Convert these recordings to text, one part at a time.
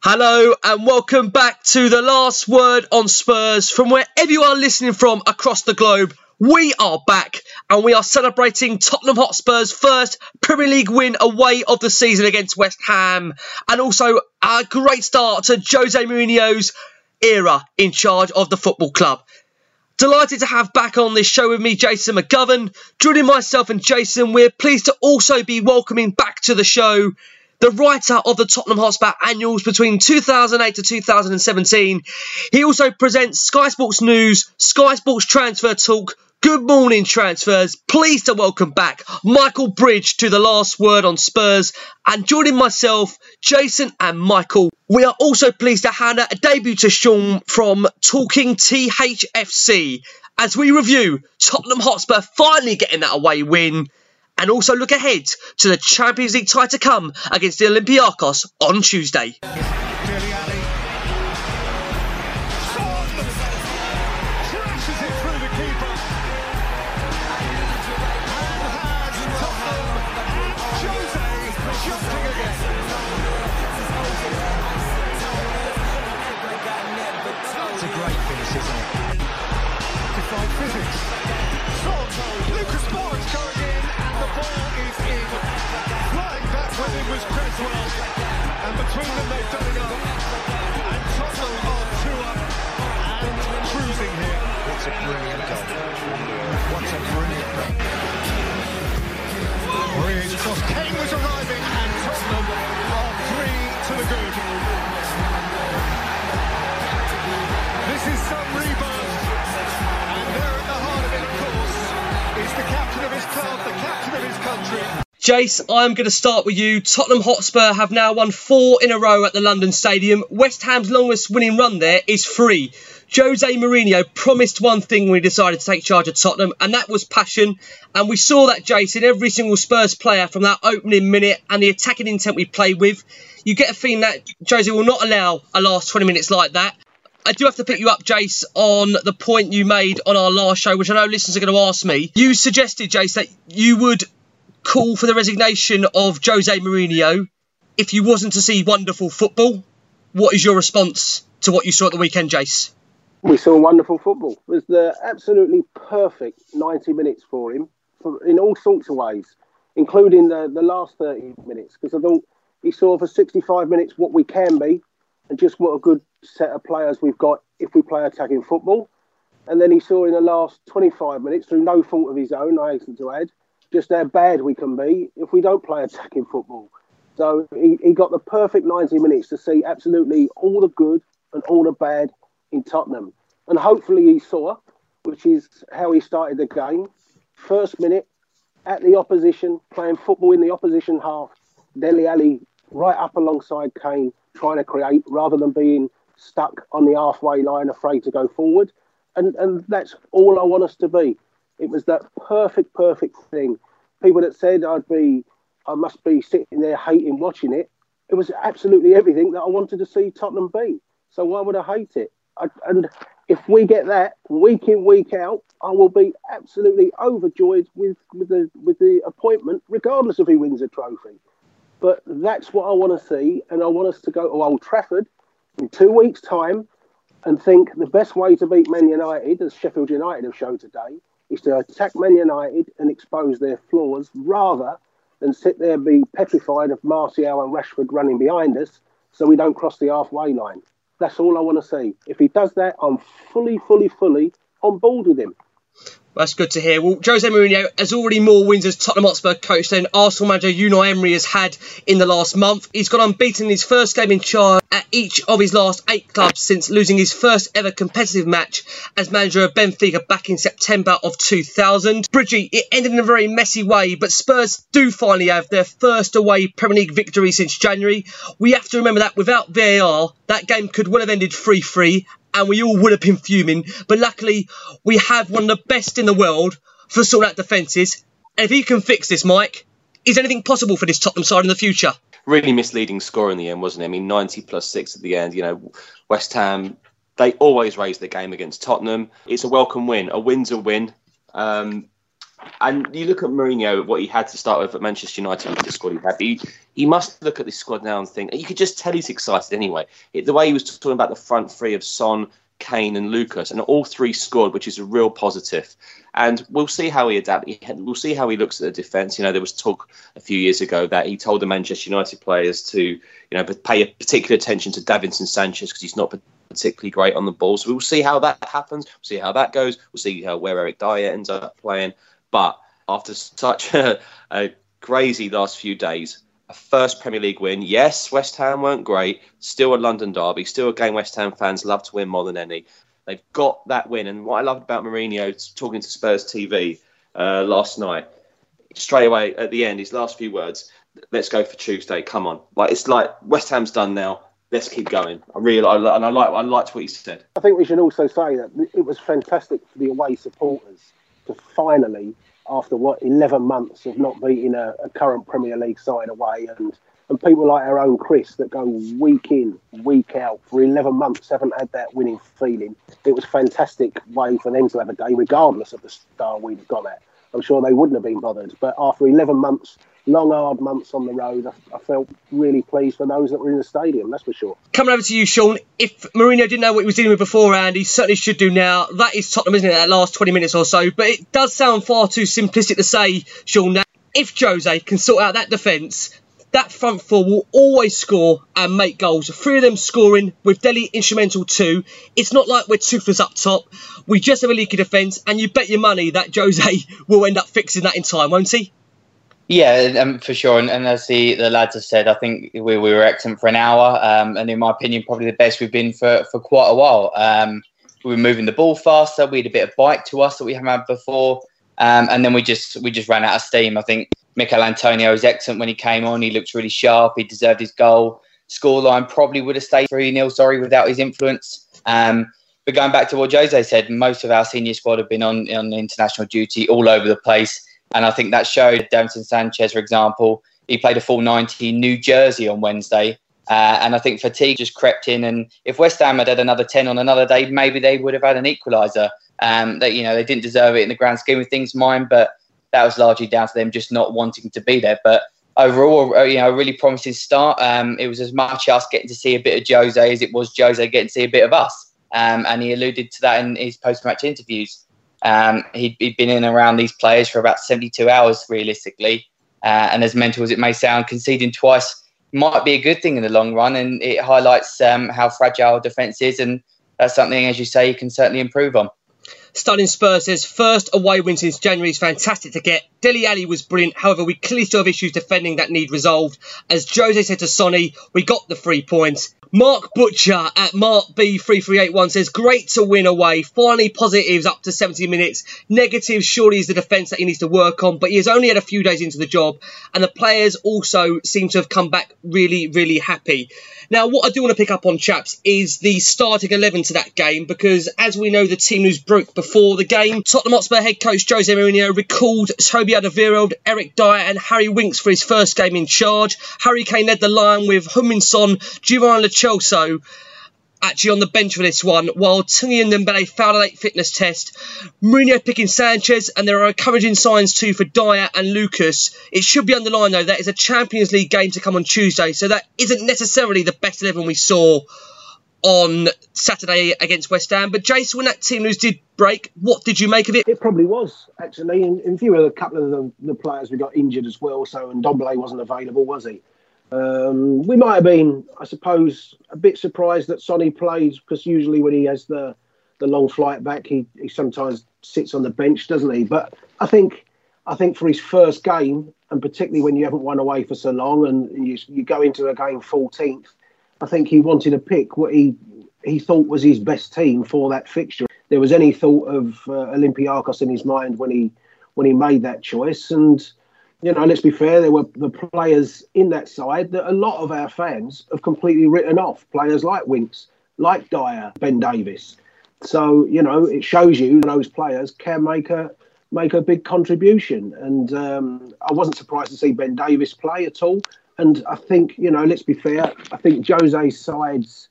Hello and welcome back to the last word on Spurs from wherever you are listening from across the globe. We are back and we are celebrating Tottenham Hotspur's first Premier League win away of the season against West Ham and also a great start to Jose Mourinho's era in charge of the football club. Delighted to have back on this show with me Jason McGovern. Joining myself and Jason, we're pleased to also be welcoming back to the show the writer of the Tottenham Hotspur annuals between 2008 to 2017. He also presents Sky Sports News, Sky Sports Transfer Talk, Good morning, transfers. Pleased to welcome back Michael Bridge to the last word on Spurs and joining myself, Jason and Michael. We are also pleased to hand out a debut to Sean from Talking THFC as we review Tottenham Hotspur finally getting that away win and also look ahead to the Champions League tie to come against the Olympiacos on Tuesday. Jace, I'm going to start with you. Tottenham Hotspur have now won four in a row at the London Stadium. West Ham's longest winning run there is three. Jose Mourinho promised one thing when he decided to take charge of Tottenham, and that was passion. And we saw that, Jason, every single Spurs player from that opening minute and the attacking intent we played with. You get a feeling that Jose will not allow a last 20 minutes like that. I do have to pick you up, Jace, on the point you made on our last show, which I know listeners are going to ask me. You suggested, Jace, that you would call for the resignation of Jose Mourinho if you wasn't to see wonderful football. What is your response to what you saw at the weekend, Jace? We saw wonderful football. It was the absolutely perfect 90 minutes for him for, in all sorts of ways, including the, the last 30 minutes, because I thought he saw for 65 minutes what we can be and just what a good set of players we've got if we play attacking football. And then he saw in the last 25 minutes, through no fault of his own, I hasten to add, just how bad we can be if we don't play attacking football. So he, he got the perfect 90 minutes to see absolutely all the good and all the bad in Tottenham. And hopefully he saw, which is how he started the game. First minute at the opposition, playing football in the opposition half. Dele Alli right up alongside Kane, trying to create rather than being stuck on the halfway line, afraid to go forward. And, and that's all I want us to be. It was that perfect, perfect thing. People that said I'd be, I must be sitting there hating watching it. It was absolutely everything that I wanted to see Tottenham be. So why would I hate it? I, and if we get that week in week out, I will be absolutely overjoyed with, with the with the appointment, regardless of who wins a trophy. But that's what I want to see, and I want us to go to Old Trafford in two weeks' time and think the best way to beat Man United, as Sheffield United have shown today, is to attack Man United and expose their flaws rather than sit there be petrified of Martial and Rashford running behind us so we don't cross the halfway line. That's all I want to see. If he does that, I'm fully, fully, fully on board with him. That's good to hear. Well, Jose Mourinho has already more wins as Tottenham Hotspur coach than Arsenal manager Unai Emery has had in the last month. He's gone unbeaten in his first game in charge at each of his last eight clubs since losing his first ever competitive match as manager of Benfica back in September of 2000. Bridgie, it ended in a very messy way, but Spurs do finally have their first away Premier League victory since January. We have to remember that without VAR, that game could well have ended 3 3 and we all would have been fuming. But luckily, we have one of the best in the world for sorting out defences. And if he can fix this, Mike, is anything possible for this Tottenham side in the future? Really misleading score in the end, wasn't it? I mean, 90 plus 6 at the end. You know, West Ham, they always raise the game against Tottenham. It's a welcome win. A win's a win. Um, and you look at Mourinho, what he had to start with at Manchester United with the squad he had. He, he must look at this squad now and think, you could just tell he's excited anyway. It, the way he was talking about the front three of Son, Kane, and Lucas, and all three scored, which is a real positive. And we'll see how he adapts. We'll see how he looks at the defence. You know, there was talk a few years ago that he told the Manchester United players to, you know, pay particular attention to Davinson Sanchez because he's not particularly great on the ball. So we'll see how that happens. We'll see how that goes. We'll see how where Eric Dier ends up playing. But after such a, a crazy last few days, a first Premier League win. Yes, West Ham weren't great. Still a London derby. Still a game West Ham fans love to win more than any. They've got that win. And what I loved about Mourinho talking to Spurs TV uh, last night, straight away at the end, his last few words, let's go for Tuesday. Come on. Like It's like West Ham's done now. Let's keep going. I really I, and I like I liked what he said. I think we should also say that it was fantastic for the away supporters to finally, after what eleven months of not beating a, a current Premier League side away, and and people like our own Chris that go week in, week out for 11 months haven't had that winning feeling. It was a fantastic way for them to have a day, regardless of the star we'd got at. I'm sure they wouldn't have been bothered. But after 11 months, long, hard months on the road, I, I, felt really pleased for those that were in the stadium, that's for sure. Coming over to you, Sean, if Mourinho didn't know what he was dealing with beforehand, he certainly should do now. That is Tottenham, isn't it, that last 20 minutes or so? But it does sound far too simplistic to say, Sean, that if Jose can sort out that defence, that front four will always score and make goals. Three of them scoring with Dele instrumental too. It's not like we're toothless up top. We just have a leaky defence, and you bet your money that Jose will end up fixing that in time, won't he? Yeah, um, for sure. And, and, as the, the lads have said, I think we, we were excellent for an hour. Um, and in my opinion, probably the best we've been for, for quite a while. Um, we were moving the ball faster. We had a bit of bite to us that we haven't had before. Um, and then we just we just ran out of steam. I think Michail Antonio was excellent when he came on. He looked really sharp. He deserved his goal. Scoreline probably would have stayed 3 0, sorry, without his influence. Um, but going back to what Jose said, most of our senior squad have been on, on international duty all over the place. And I think that showed Davinson Sanchez, for example, he played a full 90 in New Jersey on Wednesday. Uh, and I think fatigue just crept in. And if West Ham had had another 10 on another day, maybe they would have had an equaliser. Um, that you know they didn't deserve it in the grand scheme of things, mine, but that was largely down to them just not wanting to be there. But overall, uh, you know, a really promising start. Um, it was as much us getting to see a bit of Jose as it was Jose getting to see a bit of us. Um, and he alluded to that in his post-match interviews. Um, he'd, he'd, been in and around these players for about 72 hours, realistically. Uh, and as mental as it may sound, conceding twice might be a good thing in the long run. And it highlights um, how fragile defence is. And that's something, as you say, you can certainly improve on. Starting Spurs says first away win since January is fantastic to get. Dele Alli was brilliant. However, we clearly still have issues defending that need resolved. As Jose said to Sonny, we got the three points. Mark Butcher at Mark B3381 says, Great to win away. Finally, positives up to 70 minutes. Negatives surely is the defence that he needs to work on, but he has only had a few days into the job, and the players also seem to have come back really, really happy. Now, what I do want to pick up on, chaps, is the starting 11 to that game, because as we know, the team who's broke before the game, Tottenham Hotspur head coach Jose Mourinho recalled Toby Alderweireld, Eric Dier, and Harry Winks for his first game in charge. Harry Kane led the line with Heung-min Son, Giovani Celso actually on the bench for this one, while Tanguy and Ndombele failed a late fitness test. Mourinho picking Sanchez, and there are encouraging signs too for Dier and Lucas. It should be underlined though that is a Champions League game to come on Tuesday, so that isn't necessarily the best 11 we saw on Saturday against West Ham. But Jason, when that team lose did break, what did you make of it? It probably was actually, in, in view of a couple of the, the players we got injured as well. So and Ndombele wasn't available, was he? Um, we might have been, I suppose, a bit surprised that Sonny plays because usually when he has the the long flight back, he, he sometimes sits on the bench, doesn't he? But I think I think for his first game, and particularly when you haven't won away for so long, and you, you go into a game 14th, I think he wanted to pick what he he thought was his best team for that fixture. There was any thought of uh, Olympiacos in his mind when he when he made that choice, and you know, let's be fair, there were the players in that side that a lot of our fans have completely written off. Players like Winks, like Dier, Ben Davies. So you know, it shows you those players can make a make a big contribution. And um, I wasn't surprised to see Ben Davies play at all. And I think you know, let's be fair. I think Jose's sides,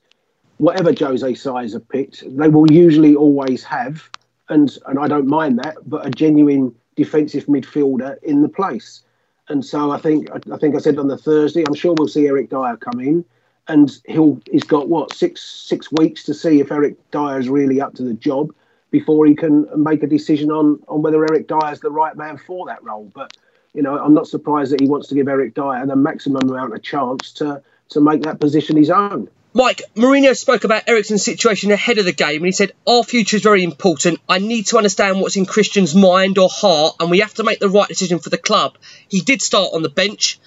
whatever Jose sides have picked, they will usually always have, and and I don't mind that, but a genuine defensive midfielder in the place. And so I think I think I said on the Thursday, I'm sure we'll see Eric Dier come in, and he'll he's got what six six weeks to see if Eric Dier is really up to the job before he can make a decision on on whether Eric Dier is the right man for that role. But you know, I'm not surprised that he wants to give Eric Dier the maximum amount of chance to to make that position his own. Mike, Mourinho spoke about Eriksen's situation ahead of the game and he said, Our future is very important. I need to understand what's in Christian's mind or heart and we have to make the right decision for the club. He did start on the bench.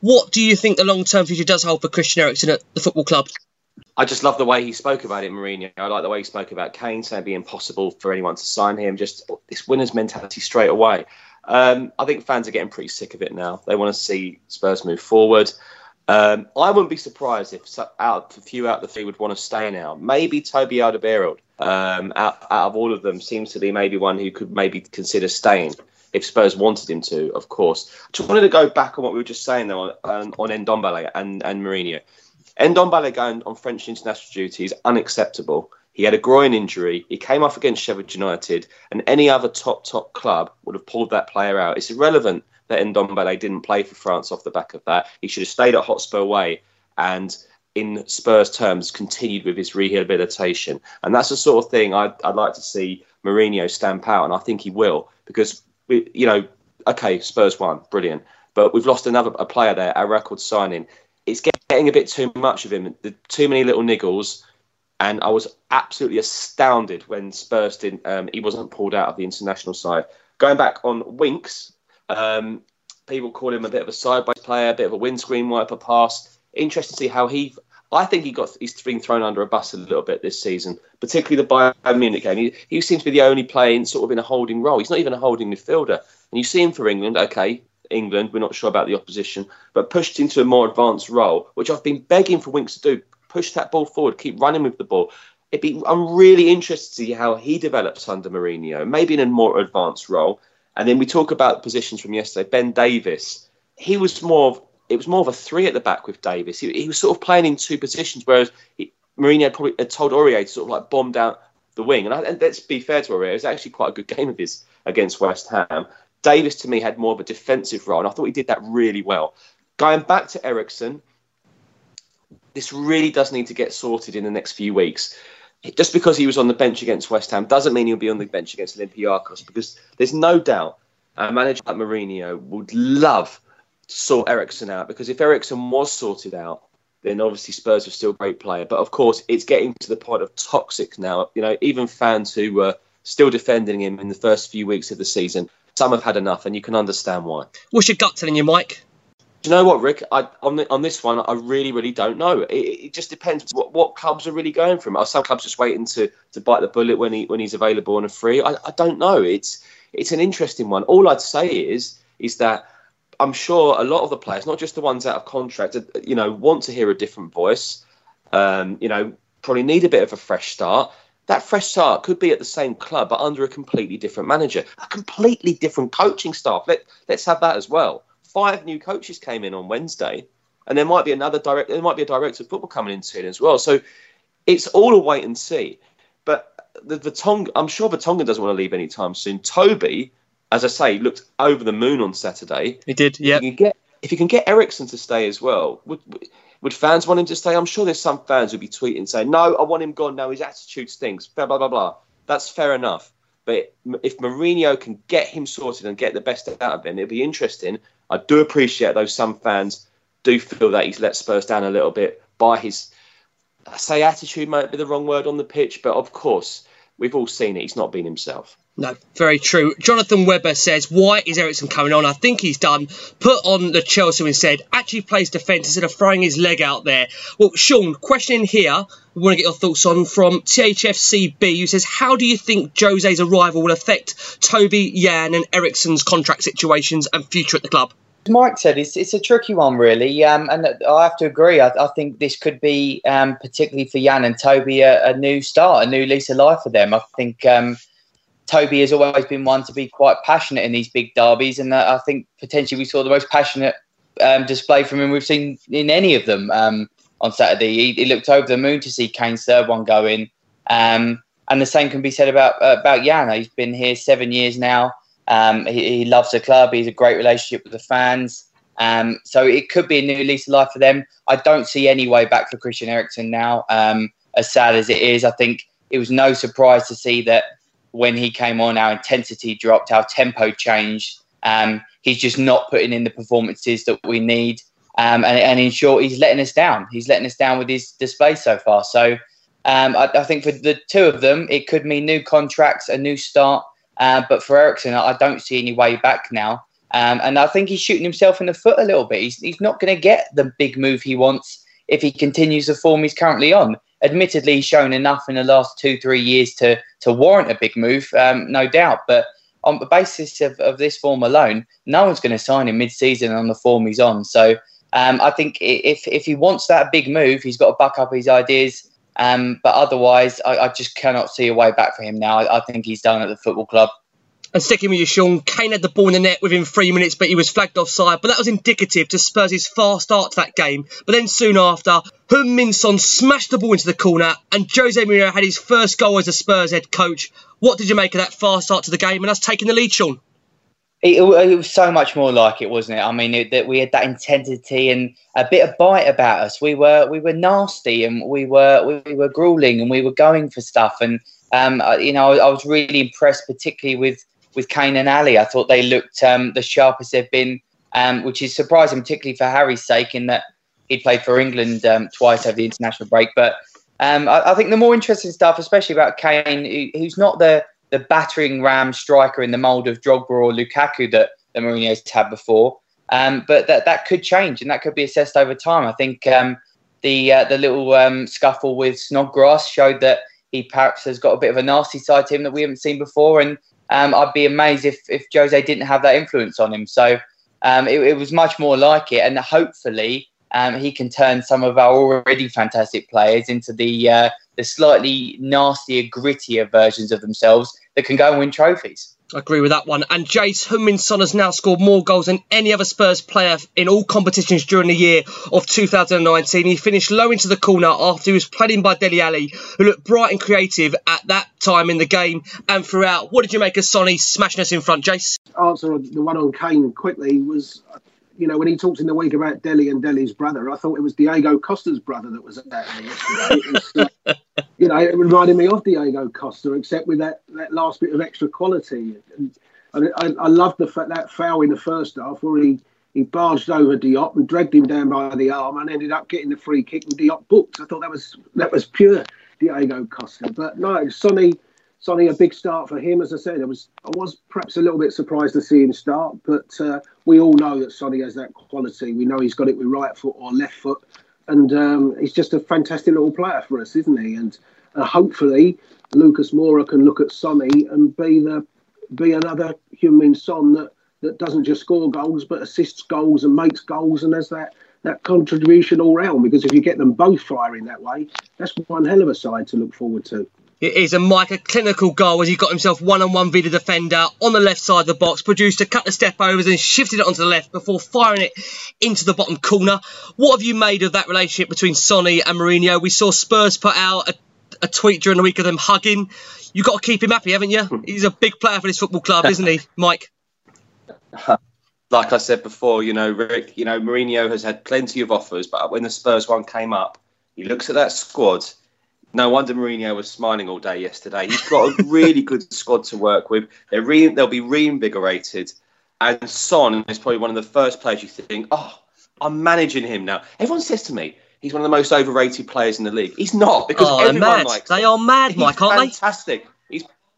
What do you think the long term future does hold for Christian Eriksen at the football club? I just love the way he spoke about it, Mourinho. I like the way he spoke about Kane, saying it'd be impossible for anyone to sign him. Just this winner's mentality straight away. Um, I think fans are getting pretty sick of it now. They want to see Spurs move forward. Um, I wouldn't be surprised if out a few out of the three would want to stay now. Maybe Toby Alderweireld, um, out, out of all of them, seems to be maybe one who could maybe consider staying if Spurs wanted him to, of course. I just wanted to go back on what we were just saying though on, on Ndombele and, and Mourinho. Ndombele going on French international duty is unacceptable. He had a groin injury. He came off against Sheffield United, and any other top top club would have pulled that player out. It's irrelevant that Ndombele didn't play for France off the back of that. He should have stayed at Hotspur Way and, in Spurs terms, continued with his rehabilitation. And that's the sort of thing I'd, I'd like to see Mourinho stamp out, and I think he will because we, you know, okay, Spurs won, brilliant, but we've lost another a player there, our record signing. It's getting a bit too much of him. The, too many little niggles. And I was absolutely astounded when Spurs didn't. Um, he wasn't pulled out of the international side. Going back on Winks, um, people call him a bit of a sideways player, a bit of a windscreen wiper pass. Interesting to see how he. I think he got he's been thrown under a bus a little bit this season, particularly the Bayern Munich game. He, he seems to be the only player in sort of in a holding role. He's not even a holding midfielder, and you see him for England. Okay, England, we're not sure about the opposition, but pushed into a more advanced role, which I've been begging for Winks to do. Push that ball forward, keep running with the ball. It'd be, I'm really interested to see how he develops under Mourinho, maybe in a more advanced role. And then we talk about positions from yesterday. Ben Davies, he was more of it was more of a three at the back with Davies. He, he was sort of playing in two positions, whereas he, Mourinho had probably had told Aurier to sort of like bomb down the wing. And, I, and let's be fair to Aurier, it was actually quite a good game of his against West Ham. Davies to me had more of a defensive role, and I thought he did that really well. Going back to Eriksen, this really does need to get sorted in the next few weeks just because he was on the bench against West Ham doesn't mean he'll be on the bench against Olympiacos because there's no doubt a manager like Mourinho would love to sort Eriksen out because if Eriksen was sorted out, then obviously Spurs are still a great player. But of course, it's getting to the point of toxic now. You know, even fans who were still defending him in the first few weeks of the season, some have had enough, and you can understand why. What's your gut telling you, Mike? Do you know what, Rick? I, on the, on this one, I really, really don't know. It, it just depends what, what clubs are really going for him. Are some clubs just waiting to, to bite the bullet when he when he's available on a free? I, I don't know. It's it's an interesting one. All I'd say is is that I'm sure a lot of the players, not just the ones out of contract, uh, you know, want to hear a different voice. Um, you know, probably need a bit of a fresh start. That fresh start could be at the same club, but under a completely different manager, a completely different coaching staff. Let let's have that as well five new coaches came in on Wednesday, and there might be another direct. There might be a director of football coming in soon as well. So it's all a wait and see. But the, the Tonga, I'm sure Vertonghen doesn't want to leave anytime soon. Toby, as I say, looked over the moon on Saturday. He did. Yeah. If you can get if you can get Eriksen to stay as well, would would fans want him to stay? I'm sure there's some fans who'd be tweeting saying, "No, I want him gone now. His attitude stinks." Blah blah blah blah. That's fair enough. But if Mourinho can get him sorted and get the best out of him, it'll be interesting. I do appreciate though some fans do feel that he's let Spurs down a little bit by his, I say attitude might be the wrong word on the pitch, but of course we've all seen it. He's not been himself. No, very true. Jonathan Webber says, why is Eriksen coming on? I think he's done. Put on Lo Celso instead. Actually plays defence instead of throwing his leg out there. Well, Sean, question here. We want to get your thoughts on from THFCB, who says, how do you think Jose's arrival will affect Toby, Jan and Eriksen's contract situations and future at the club? Mike said it's, it's a tricky one, really. Um, and I have to agree. I, I think this could be, um, particularly for Jan and Toby, a, a, new start, a new lease of life for them. I think um, Toby has always been one to be quite passionate in these big derbies, and I think potentially we saw the most passionate um, display from him we've seen in any of them um, on Saturday. He, he, looked over the moon to see Kane's third one going. um, and the same can be said about uh, about Jan. He's been here seven years now. Um, he, he, loves the club. He's a great relationship with the fans. Um, so it could be a new lease of life for them. I don't see any way back for Christian Eriksen now. Um, as sad as it is, I think it was no surprise to see that when he came on, our intensity dropped, our tempo changed. Um, he's just not putting in the performances that we need. Um, and, and, in short, he's letting us down. He's letting us down with his display so far. So um, I, I, think for the two of them, it could mean new contracts, a new start. Uh, but for Eriksen, I don't see any way back now. Um, and I think he's shooting himself in the foot a little bit. He's, he's not going to get the big move he wants if he continues the form he's currently on admittedly he's shown enough in the last two, three years to to warrant a big move, um, no doubt. But on the basis of, of this form alone, no one's going to sign him mid-season on the form he's on. So um, I think if if he wants that big move, he's got to buck up his ideas. Um, but otherwise, I, I, just cannot see a way back for him now. I, I think he's done at the football club. And sticking with you, Sean, Kane had the ball in the net within three minutes, but he was flagged offside. But that was indicative to Spurs' fast start to that game. But then soon after, Heung-min Son smashed the ball into the corner, and Jose Mourinho had his first goal as a Spurs head coach. What did you make of that fast start to the game and us taking the lead, Sean? It, it, was so much more like it, wasn't it? I mean, it, that we had that intensity and a bit of bite about us. We were we were nasty and we were we were grueling and we were going for stuff. And um, you know, I, I was really impressed, particularly with with Kane and Alli. I thought they looked um, the sharpest they've been, um, which is surprising, particularly for Harry's sake, in that he played for England um, twice over the international break. But um, I, I, think the more interesting stuff, especially about Kane, who, who's not the the battering ram striker in the mould of Drogba or Lukaku that, that Mourinho's had before. Um, but that that could change and that could be assessed over time. I think um, the uh, the little scuffle with Snodgrass showed that he perhaps has got a bit of a nasty side to him that we haven't seen before, and um, I'd be amazed if, if Jose didn't have that influence on him. So um, it, it, was much more like it. And hopefully um, he can turn some of our already fantastic players into the, uh, the slightly nastier, grittier versions of themselves that can go and win trophies. I agree with that one. And Jace Heung-min has now scored more goals than any other Spurs player in all competitions during the year of 2019. He finished low into the corner after he was played in by Dele Alli, who looked bright and creative at that time in the game and throughout. What did you make of Sonny smashing us in front, Jace? Answer the one on Kane quickly was you know, when he talked in the week about Dele and Dele's brother, I thought it was Diego Costa's brother that was at that yesterday. You know, it reminded me of Diego Costa, except with that, that last bit of extra quality. And I, I, I loved the that foul in the first half where he, he barged over Diop and dragged him down by the arm and ended up getting the free kick and Diop booked. I thought that was that was pure Diego Costa. But no, Sonny Sonny, a big start for him. As I said, I was I was perhaps a little bit surprised to see him start, but uh, we all know that Sonny has that quality. We know he's got it with right foot or left foot, and um, he's just a fantastic little player for us, isn't he? And uh, hopefully, Lucas Moura can look at Sonny and be the be another Heung-min Son that that doesn't just score goals but assists goals and makes goals and has that that contribution all round. Because if you get them both firing that way, that's one hell of a side to look forward to. It is a Mike, a clinical goal as he got himself one on one v the defender on the left side of the box, produced a couple of step overs and shifted it onto the left before firing it into the bottom corner. What have you made of that relationship between Sonny and Mourinho? We saw Spurs put out a, a tweet during the week of them hugging. You've got to keep him happy, haven't you? Hmm. He's a big player for this football club, isn't he, Mike? Like I said before, you know, Rick, you know, Mourinho has had plenty of offers, but when the Spurs one came up, he looks at that squad no wonder Mourinho was smiling all day yesterday. He's got a really good squad to work with. They're re- they'll be reinvigorated. And Son is probably one of the first players you think, oh, I'm managing him now. Everyone says to me, he's one of the most overrated players in the league. He's not because oh, everyone mad. likes They are mad, Mike, aren't fantastic. they?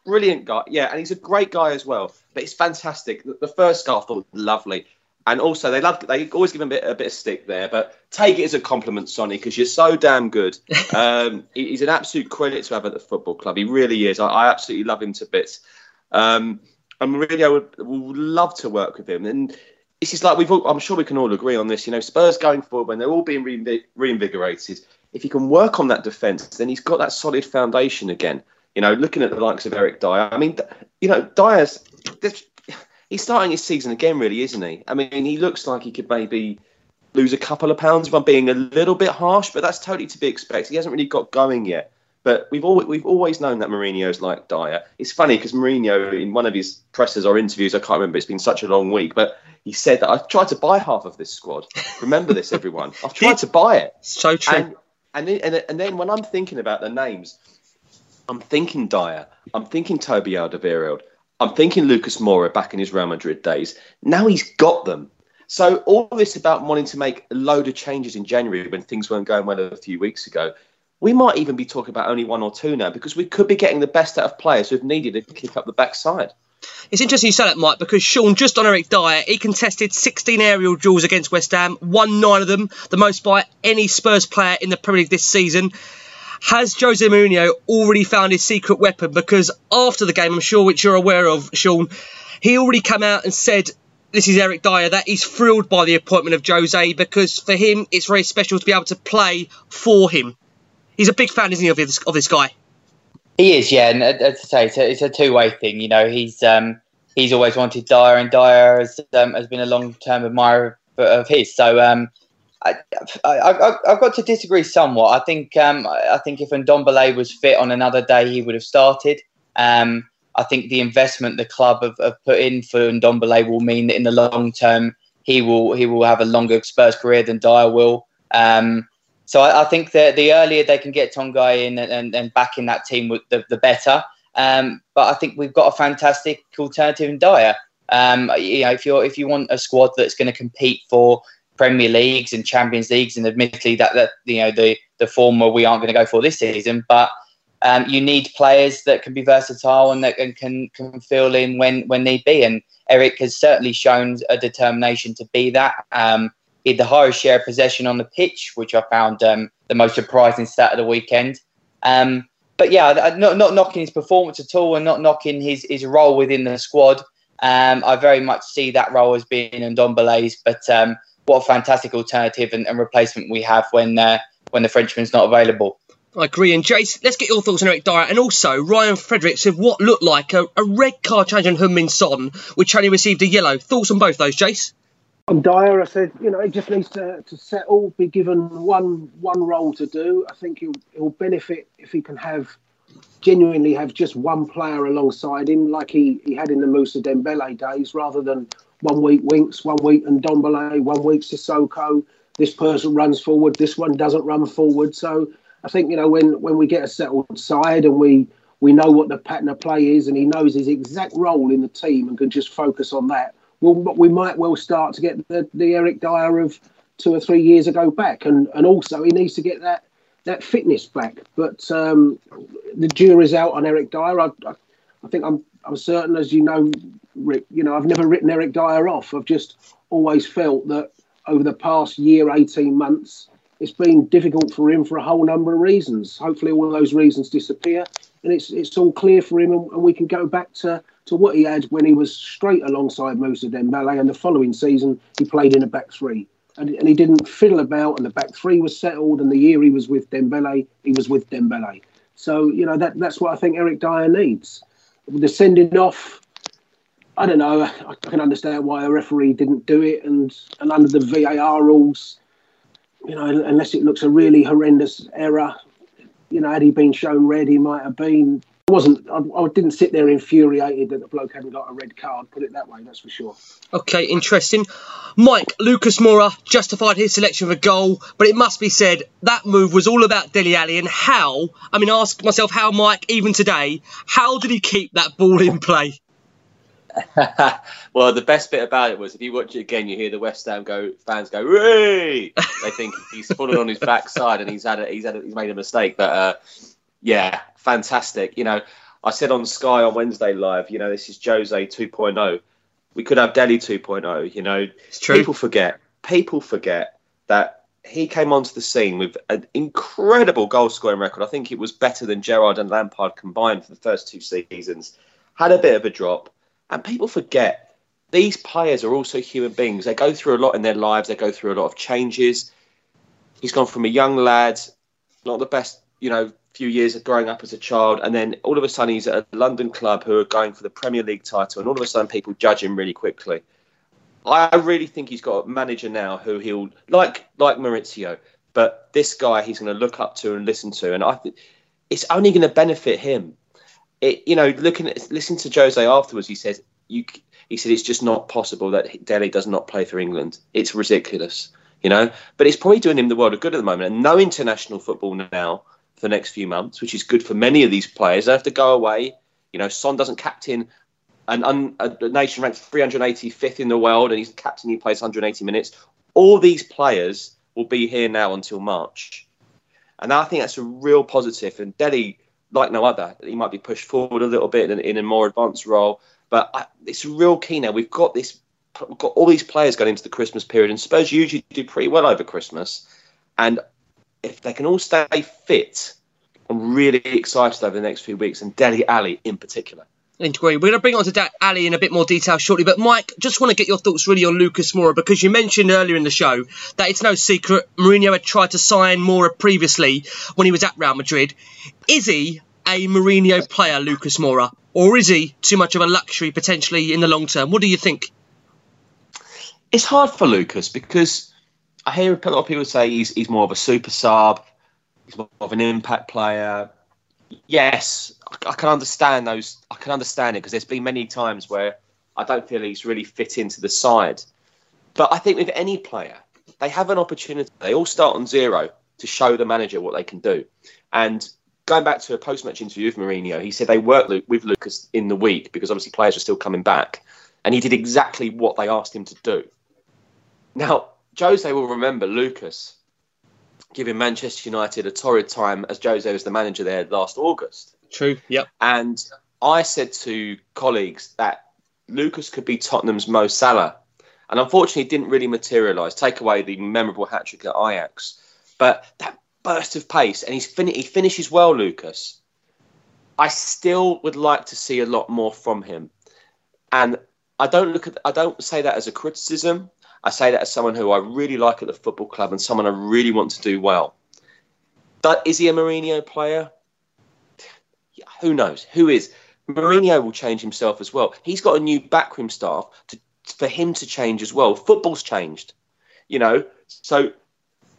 brilliant guy. Yeah, and he's a great guy as well. But it's fantastic. The, the first goal I thought lovely. And also, they love they always give him a bit, a bit of stick there, but take it as a compliment, Sonny, because you're so damn good. Um, he's an absolute credit to have at the football club. He really is. I, I absolutely love him to bits. Um, and Mourinho would, would love to work with him. And this is like we've. All, I'm sure we can all agree on this. You know, Spurs going forward when they're all being reinvi- reinvigorated. If he can work on that defence, then he's got that solid foundation again. You know, looking at the likes of Eric Dier. I mean, you know, Dier's. He's starting his season again, really, isn't he? I mean, he looks like he could maybe lose a couple of pounds if I'm being a little bit harsh, but that's totally to be expected. He hasn't really got going yet. But we've always, we've always known that Mourinho's like Dier. It's funny because Mourinho, in one of his presses or interviews, I can't remember, it's been such a long week, but he said that I've tried to buy half of this squad. Remember this, everyone. I've tried to buy it. So true. And, and, then, and, and then when I'm thinking about the names, I'm thinking Dier, I'm thinking Toby Alderweireld, I'm thinking Lucas Moura back in his Real Madrid days. Now he's got them. So all this about wanting to make a load of changes in January when things weren't going well a few weeks ago, we might even be talking about only one or two now because we could be getting the best out of players who've needed to kick up the backside. It's interesting you say that, Mike, because Sean, just on Eric Dier, he contested 16 aerial duels against West Ham, won nine of them, the most by any Spurs player in the Premier League this season. Has Jose Mourinho already found his secret weapon? Because after the game, I'm sure which you're aware of, Sean, he already come out and said, this is Eric Dier, that he's thrilled by the appointment of Jose because for him, it's very special to be able to play for him. He's a big fan, isn't he, of this, of this guy? He is, yeah, and uh, as I say, it's a, a two-way thing. You know, he's um, he's always wanted Dier, and Dier has, um, has been a long-term admirer of, of his. So um, I, I've got to disagree somewhat. I think um, I think if Ndombele was fit on another day, he would have started. Um, I think the investment the club have, have put in for Ndombele will mean that in the long term he will he will have a longer Spurs career than Dier will. Um, so I, I think that the earlier they can get Tanguy in and, and, and back in that team, the, the better. Um, but I think we've got a fantastic alternative in Dier. Um, you know, if you if you want a squad that's going to compete for Premier Leagues and Champions Leagues, and admittedly that that you know the the form where we aren't going to go for this season, but um, you need players that can be versatile and that can, can can fill in when when need be. And Eric has certainly shown a determination to be that. Um, he had the highest share of possession on the pitch, which I found um, the most surprising stat of the weekend. Um, but yeah, not not knocking his performance at all, and not knocking his his role within the squad. Um, I very much see that role as being in Ndombele's, but um, what a fantastic alternative and, and replacement we have when uh, when the Frenchman's not available. I agree. And Jace, let's get your thoughts on Eric Dier. And also, Ryan Fredericks of what looked like a, a red card change on Heung-min Son, which only received a yellow. Thoughts on both those, Jace? On Dier, I said, you know, he just needs to, to settle, be given one one role to do. I think he'll he'll benefit if he can have genuinely have just one player alongside him, like he, he had in the Mousa Dembele days, rather than one week Winks, one week Ndombele, one week Sissoko. This person runs forward, this one doesn't run forward. So I think you know when when we get a settled side and we we know what the pattern of play is, and he knows his exact role in the team and can just focus on that. Well, we might well start to get the, the Eric Dier of two or three years ago back, and and also he needs to get that that fitness back. But um, the jury's out on Eric Dier. I, I, I think I'm I'm certain, as you know, Rick. You know, I've never written Eric Dier off. I've just always felt that over the past year, eighteen months, it's been difficult for him for a whole number of reasons. Hopefully, all those reasons disappear, and it's it's all clear for him, and, and we can go back to. To what he had when he was straight alongside Mousa Dembele, and the following season he played in a back three and, and he didn't fiddle about, and the back three was settled. And the year he was with Dembele, he was with Dembele. So you know that that's what I think Eric Dier needs. The sending off, I don't know. I, can understand why a referee didn't do it, and and under the VAR rules, you know, unless it looks a really horrendous error, you know, had he been shown red, he might have been. I wasn't. I, I didn't sit there infuriated that the bloke hadn't got a red card. Put it that way. That's for sure. Okay, interesting. Mike, Lucas Moura justified his selection of a goal, but it must be said that move was all about Dele Alli and how, I mean, ask myself how, Mike, even today, how did he keep that ball in play? well, the best bit about it was if you watch it again, you hear the West Ham go fans go, "Ray!" They think he's fallen on his backside and he's had a, he's had a, he's made a mistake. But uh, yeah, fantastic. You know, I said on Sky on Wednesday Live, you know, this is Jose 2.0. We could have Dele 2.0. You know, true. people forget. People forget that he came onto the scene with an incredible goal scoring record. I think it was better than Gerrard and Lampard combined for the first two seasons. Had a bit of a drop, and people forget these players are also human beings. They go through a lot in their lives. They go through a lot of changes. He's gone from a young lad, not the best, you know, few years of growing up as a child, and then all of a sudden he's at a London club who are going for the Premier League title, and all of a sudden people judge him really quickly. I really think he's got a manager now who he'll like like Mauricio, but this guy he's going to look up to and listen to, and I think it's only going to benefit him. It, you know, looking at listening to Jose afterwards, he says you. He said it's just not possible that Dele does not play for England. It's ridiculous, you know. But it's probably doing him the world of good at the moment. And no international football now for the next few months, which is good for many of these players. They have to go away. You know, Son doesn't captain an un, a nation ranked 385th in the world, and he's captain. He plays 180 minutes. All these players will be here now until March, and I think that's a real positive. And Dele, like no other, he might be pushed forward a little bit in, in a more advanced role, but I, it's real key now. We've got this, we've got all these players going into the Christmas period, and Spurs usually do pretty well over Christmas, and if they can all stay fit, I'm really excited over the next few weeks, and Dele Alli in particular. Agree. We're going to bring on to that Alli in a bit more detail shortly. But Mike, just want to get your thoughts really on Lucas Moura because you mentioned earlier in the show that it's no secret Mourinho had tried to sign Moura previously when he was at Real Madrid. Is he a Mourinho player, Lucas Moura, or is he too much of a luxury potentially in the long term? What do you think? It's hard for Lucas because I hear a lot of people say he's he's more of a super sub, he's more of an impact player. Yes, I can understand those. I can understand it because there's been many times where I don't feel he's really fit into the side. But I think with any player, they have an opportunity. They all start on zero to show the manager what they can do. And going back to a post-match interview with Mourinho, he said they worked with Lucas in the week because obviously players are still coming back, and he did exactly what they asked him to do. Now, Jose will remember Lucas giving Manchester United a torrid time as Jose was the manager there last August. True. Yep. And I said to colleagues that Lucas could be Tottenham's Mo Salah. And unfortunately, didn't really materialise. Take away the memorable hat trick at Ajax. But that burst of pace, and he's fin- he finishes well, Lucas. I still would like to see a lot more from him. And I don't look at I don't say that as a criticism. I say that as someone who I really like at the football club and someone I really want to do well. But is he a Mourinho player? Who knows? Who is? Mourinho will change himself as well. He's got a new backroom staff to, for him to change as well. Football's changed, you know. So,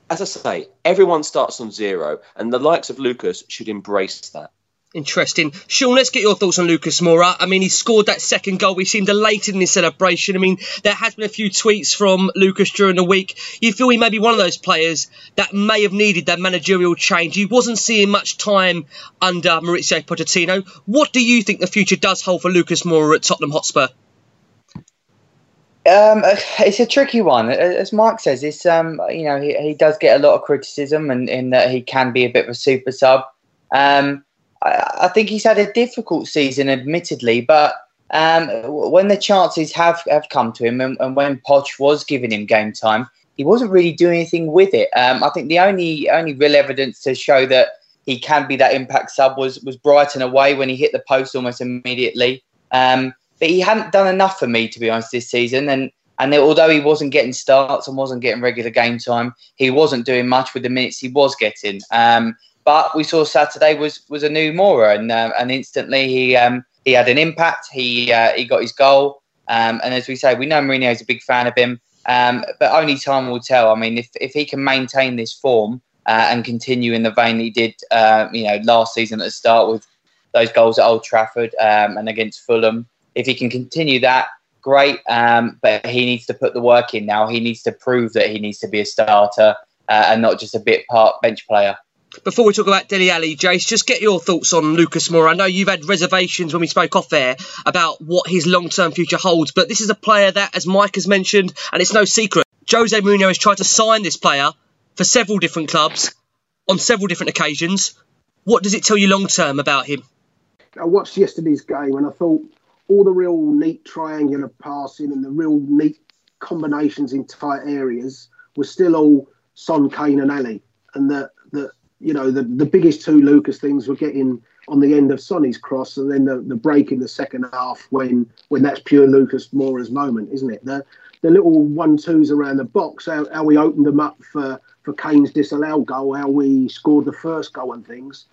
as I say, everyone starts on zero, and the likes of Lucas should embrace that. Interesting. Sean, let's get your thoughts on Lucas Moura. I mean, he scored that second goal. We seemed elated in his celebration. I mean, there has been a few tweets from Lucas during the week. You feel he may be one of those players that may have needed that managerial change. He wasn't seeing much time under Mauricio Pochettino. What do you think the future does hold for Lucas Moura at Tottenham Hotspur? Um, it's a tricky one. As Mark says, it's um, you know, he, he does get a lot of criticism, and in that he can be a bit of a super sub. Um, I, think he's had a difficult season, admittedly, but um, when the chances have, have come to him and, and, when Poch was giving him game time, he wasn't really doing anything with it. Um, I think the only only real evidence to show that he can be that impact sub was was Brighton away when he hit the post almost immediately. Um, but he hadn't done enough for me, to be honest, this season. And and although he wasn't getting starts and wasn't getting regular game time, he wasn't doing much with the minutes he was getting. Um, but we saw Saturday was was a new Moura, and uh, and instantly he um, he had an impact. He uh, he got his goal, um, and as we say, we know Mourinho is a big fan of him. Um, but only time will tell. I mean, if if he can maintain this form uh, and continue in the vein he did, uh, you know, last season at the start with those goals at Old Trafford um, and against Fulham, if he can continue that, great. Um, but he needs to put the work in now. He needs to prove that he needs to be a starter uh, and not just a bit part bench player. Before we talk about Dele Alli, Jace, just get your thoughts on Lucas Moura. I know you've had reservations when we spoke off air about what his long-term future holds, but this is a player that, as Mike has mentioned, and it's no secret, Jose Mourinho has tried to sign this player for several different clubs on several different occasions. What does it tell you long-term about him? I watched yesterday's game and I thought all the real neat triangular passing and the real neat combinations in tight areas were still all Son, Kane, and Alli, and that you know the the biggest two Lucas things were getting on the end of Sonny's cross, and then the, the break in the second half when when that's pure Lucas Moura's moment, isn't it? The the little one twos around the box, how, how we opened them up for for Kane's disallowed goal, how we scored the first goal and things.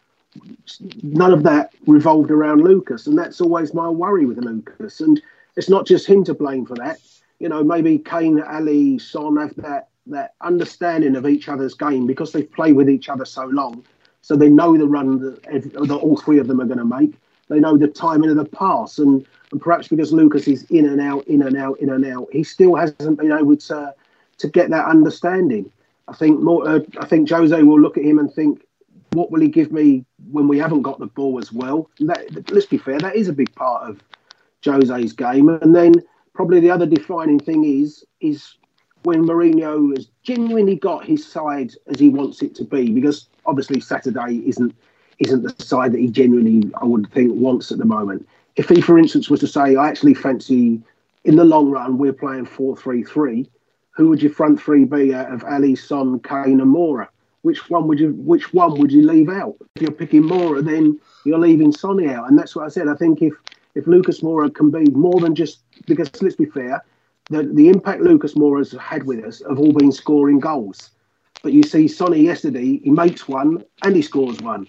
None of that revolved around Lucas, and that's always my worry with Lucas. And it's not just him to blame for that. You know, maybe Kane, Alli, Son have that that understanding of each other's game because they've played with each other so long. So they know the run that, that all three of them are going to make. They know the timing of the pass, and, and perhaps because Lucas is in and out, in and out, in and out, he still hasn't been able to to get that understanding. I think more. Uh, I think Jose will look at him and think, what will he give me when we haven't got the ball as well? That, let's be fair, that is a big part of Jose's game. And then probably the other defining thing is is when Mourinho has genuinely got his side as he wants it to be, because obviously Saturday isn't isn't the side that he genuinely, I would think, wants at the moment. If he, for instance, was to say, I actually fancy in the long run we're playing 4 3 3, who would your front three be out of Alli, Son, Kane, and Moura? Which one would you which one would you leave out? If you're picking Moura, then you're leaving Sonny out. And that's what I said. I think if if Lucas Moura can be more than just because let's be fair, the, the impact Lucas Moura has had with us have all been scoring goals. But you see Sonny yesterday, he makes one and he scores one.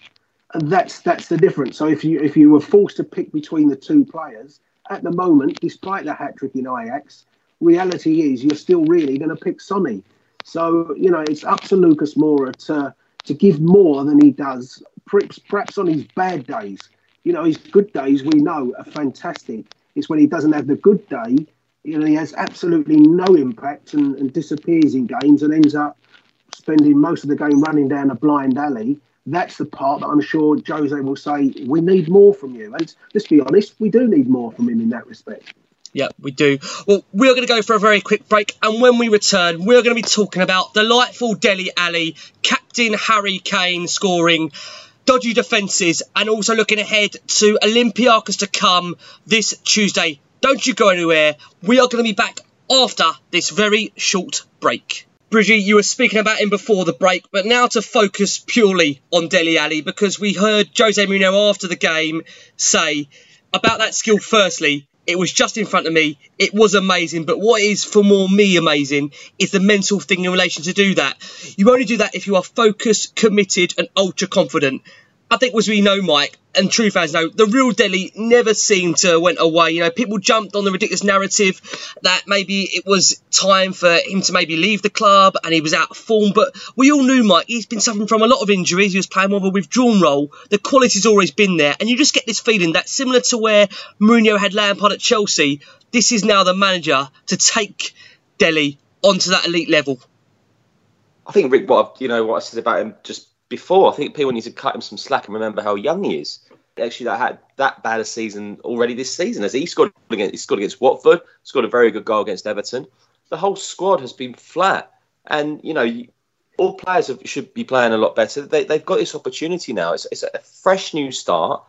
And that's that's the difference. So if you if you were forced to pick between the two players, at the moment, despite the hat trick in Ajax, reality is you're still really going to pick Sonny. So, you know, it's up to Lucas Moura to to give more than he does, perhaps on his bad days. You know, his good days we know are fantastic. It's when he doesn't have the good day you know, he has absolutely no impact and, and disappears in games and ends up spending most of the game running down a blind alley. That's the part that I'm sure Jose will say, we need more from you. And let's be honest, we do need more from him in that respect. Yeah, we do. Well, we're going to go for a very quick break, and when we return, we're going to be talking about delightful Dele Alli, Captain Harry Kane scoring, dodgy defences, and also looking ahead to Olympiacos to come this Tuesday don't you go anywhere. We are going to be back after this very short break. Bridgie, you were speaking about him before the break, but now to focus purely on Dele Alli because we heard Jose Mourinho after the game say about that skill. Firstly, it was just in front of me. It was amazing, but what is for more me amazing is the mental thing in relation to do that. You only do that if you are focused, committed, and ultra confident. I think as we know, Mike, and true fans know, the real Dele never seemed to went away. You know, people jumped on the ridiculous narrative that maybe it was time for him to maybe leave the club and he was out of form. But we all knew, Mike, he's been suffering from a lot of injuries. He was playing more of a withdrawn role. The quality's always been there. And you just get this feeling that similar to where Mourinho had Lampard at Chelsea, this is now the manager to take Dele onto that elite level. I think Rick, what I've, you know, what I said about him just before. I think people need to cut him some slack and remember how young he is. Actually, that had that bad a season already this season. As he scored against, he scored against Watford, scored a very good goal against Everton. The whole squad has been flat, and you know, all players have, should be playing a lot better. They, have got this opportunity now. It's, it's a fresh new start.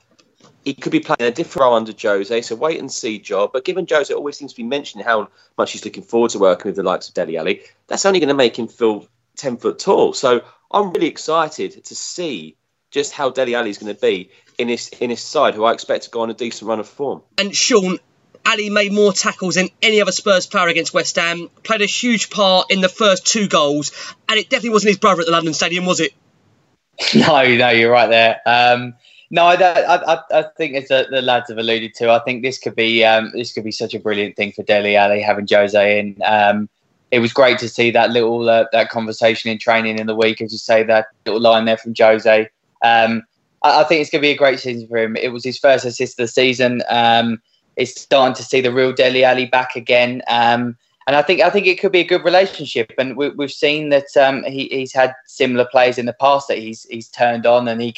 He could be playing a different role under Jose, so wait and see job. But given Jose always seems to be mentioning how much he's looking forward to working with the likes of Dele Alli, that's only going to make him feel ten foot tall. So I'm really excited to see just how Dele Alli is going to be in his in his side, who I expect to go on a decent run of form. And Sean, Alli made more tackles than any other Spurs player against West Ham. Played a huge part in the first two goals, and it definitely wasn't his brother at the London Stadium, was it? No, no, you're right there. Um, no, I, I, I think as the, the, lads have alluded to, I think this could be um, this could be such a brilliant thing for Dele Alli having Jose in. Um, it was great to see that little uh, that conversation in training in the week, as you say, that little line there from Jose. Um, I, I, think it's going to be a great season for him. It was his first assist of the season. Um, it's starting to see the real Dele Alli back again, um, and I think I think it could be a good relationship. And we, have seen that um, he, he's had similar players in the past that he's he's turned on, and he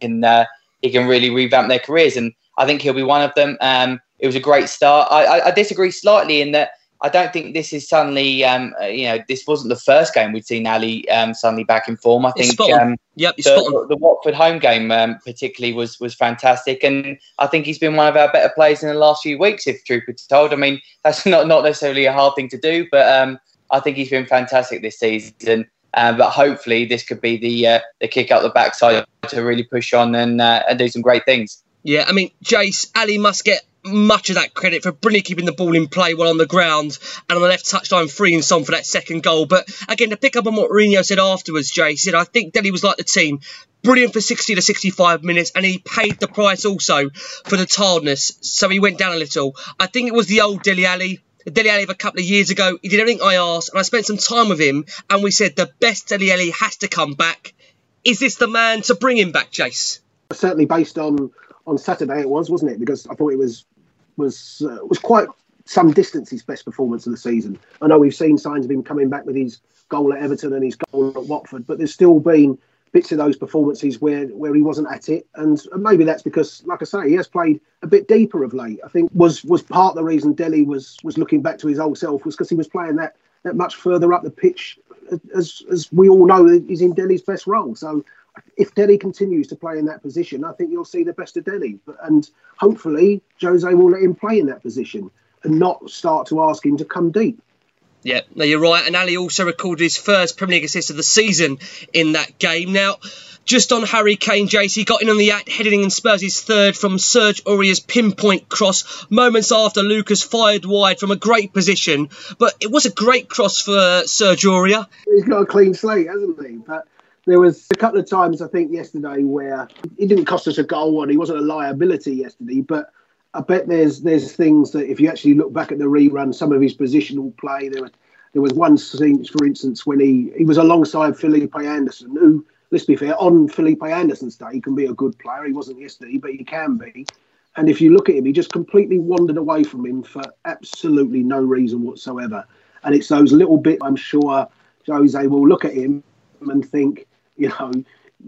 can uh, he can really revamp their careers. And I think he'll be one of them. Um, it was a great start. I, I, I disagree slightly in that I don't think this is suddenly, um, uh, you know, this wasn't the first game we'd seen Alli um, suddenly back in form. I think um, Yep, the, the Watford home game um, particularly was was fantastic, and I think he's been one of our better players in the last few weeks. If truth be told, I mean that's not not necessarily a hard thing to do, but um, I think he's been fantastic this season. Um, but hopefully, this could be the uh, the kick up the backside to really push on and uh, and do some great things. Yeah, I mean, Jace, Alli must get much of that credit for brilliantly keeping the ball in play while on the ground and on the left touchline freeing Son for that second goal. But again, to pick up on what Mourinho said afterwards, Jay said, I think Dele was like the team. Brilliant for 60 to 65 minutes, and he paid the price also for the tiredness, so he went down a little. I think it was the old Dele Alli. Dele Alli of a couple of years ago, he did everything I asked, and I spent some time with him, and we said the best Dele Alli has to come back. Is this the man to bring him back, Jace? certainly based on on Saturday it was, wasn't it? Because I thought it was was uh, was quite some distance his best performance of the season. I know we've seen signs of him coming back with his goal at Everton and his goal at Watford, but there's still been bits of those performances where where he wasn't at it, and maybe that's because, like I say, he has played a bit deeper of late. I think was was part of the reason Dele was was looking back to his old self was because he was playing that that much further up the pitch, as as we all know, he's in Dele's best role. So if Dele continues to play in that position, I think you'll see the best of Dele. But, and hopefully, Jose will let him play in that position and not start to ask him to come deep. Yeah, no, you're right. And Alli also recorded his first Premier League assist of the season in that game. Now, just on Harry Kane, he got in on the act, heading in Spurs' third from Serge Aurier's pinpoint cross, moments after Lucas fired wide from a great position. But it was a great cross for Serge Aurier. He's got a clean slate, hasn't he? But there was a couple of times, I think, yesterday where it didn't cost us a goal and he wasn't a liability yesterday, but I bet there's there's things that if you actually look back at the rerun, some of his positional play, there was there was one scene, for instance, when he, he was alongside Felipe Anderson, who, let's be fair, on Felipe Anderson's day, he can be a good player. He wasn't yesterday, but he can be. And if you look at him, he just completely wandered away from him for absolutely no reason whatsoever. And it's those little bits I'm sure Jose will look at him and think, you know,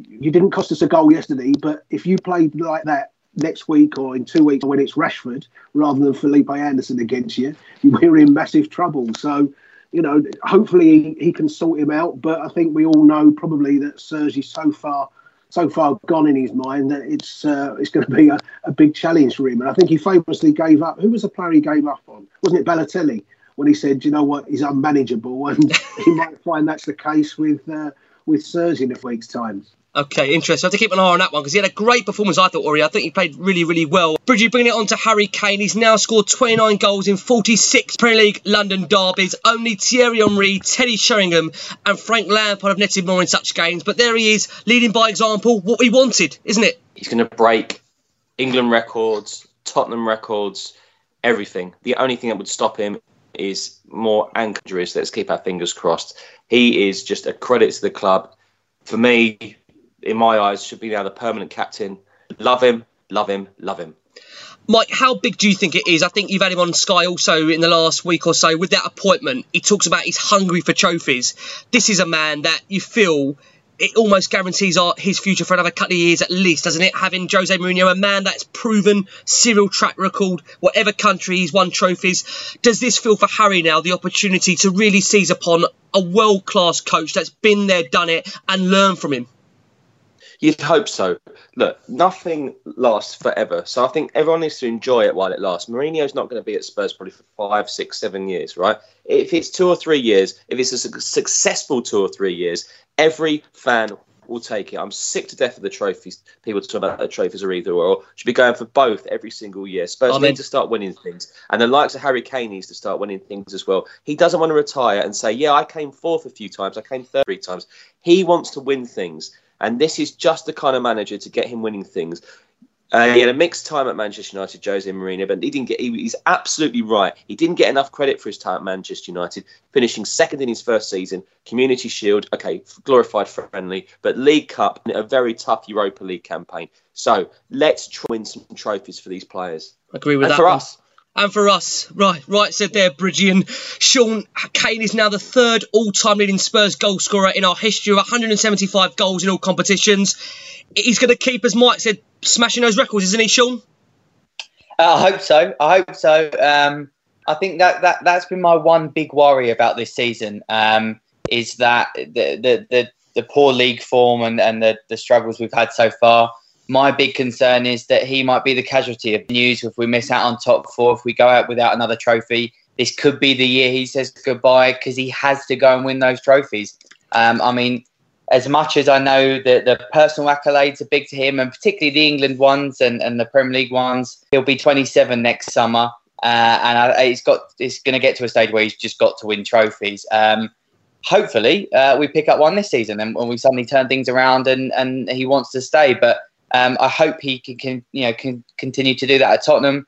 you didn't cost us a goal yesterday, but if you played like that next week or in two weeks when it's Rashford rather than Felipe Anderson against you, we're in massive trouble. So, you know, hopefully he, he can sort him out. But I think we all know probably that Serge is so far so far gone in his mind that it's uh, it's going to be a, a big challenge for him. And I think he famously gave up. Who was the player he gave up on? Wasn't it Balotelli? When he said, you know what, he's unmanageable, and he might find that's the case with uh, with Serge in a week's time. Okay, interesting. I have to keep an eye on that one because he had a great performance, I thought, Ori. I think he played really, really well. Bridgie bringing it on to Harry Kane. He's now scored 29 goals in 46 Premier League London derbies. Only Thierry Henry, Teddy Sheringham, and Frank Lampard have netted more in such games. But there he is, leading by example, what we wanted, isn't it? He's going to break England records, Tottenham records, everything. The only thing that would stop him is more injuries. Let's keep our fingers crossed. He is just a credit to the club. For me, in my eyes, should be now the permanent captain. Love him, love him, love him. Mike, how big do you think it is? I think you've had him on Sky also in the last week or so with that appointment. He talks about he's hungry for trophies. This is a man that you feel it almost guarantees our, his future for another couple of years at least, doesn't it? Having Jose Mourinho, a man that's proven serial track record, whatever country he's won trophies. Does this feel for Harry now the opportunity to really seize upon a world class coach that's been there, done it, and learn from him? You'd hope so. Look, nothing lasts forever, so I think everyone needs to enjoy it while it lasts. Mourinho's not going to be at Spurs probably for five, six, seven years, right? If it's two or three years, if it's a su- successful two or three years, every fan will take it. I'm sick to death of the trophies. People talk about the trophies are either or. Should be going for both every single year. Spurs Amen. need to start winning things, and the likes of Harry Kane needs to start winning things as well. He doesn't want to retire and say, "Yeah, I came fourth a few times. I came third three times." He wants to win things. And this is just the kind of manager to get him winning things. Uh, he had a mixed time at Manchester United, Jose Mourinho, but he didn't get. He, he's absolutely right. He didn't get enough credit for his time at Manchester United, finishing second in his first season, Community Shield, okay, glorified friendly, but League Cup, a very tough Europa League campaign. So let's try and win some trophies for these players. Agree with and that. for one. us, And for us, right, right said there, Bridgie. And Sean Kane is now the third all-time leading Spurs goal scorer in our history with 175 goals in all competitions. He's going to keep, as Mike said, smashing those records, isn't he, Sean? Uh, I hope so. I hope so. Um, I think that, that that's been my one big worry about this season. Um, is that the the, the, the poor league form and, and the, the struggles we've had so far. My big concern is that he might be the casualty of news if we miss out on top four, if we go out without another trophy. This could be the year he says goodbye because he has to go and win those trophies. Um, I mean, as much as I know that the personal accolades are big to him, and particularly the England ones and, and the Premier League ones, he'll be 27 next summer. Uh, and I, he's got he's going to get to a stage where he's just got to win trophies. Um, hopefully, uh, we pick up one this season, and when we suddenly turn things around, and, and he wants to stay. But um, I hope he can, can, you know can continue to do that at Tottenham.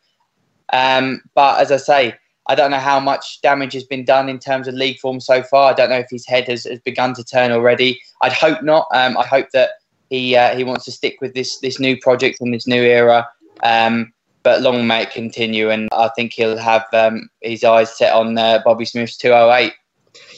Um, but as I say, I don't know how much damage has been done in terms of league form so far. I don't know if his head has, has begun to turn already. I'd hope not. Um, I hope that he uh, he wants to stick with this this new project and this new era. Um, but long may it continue, and I think he'll have um, his eyes set on uh, Bobby Smith's 208.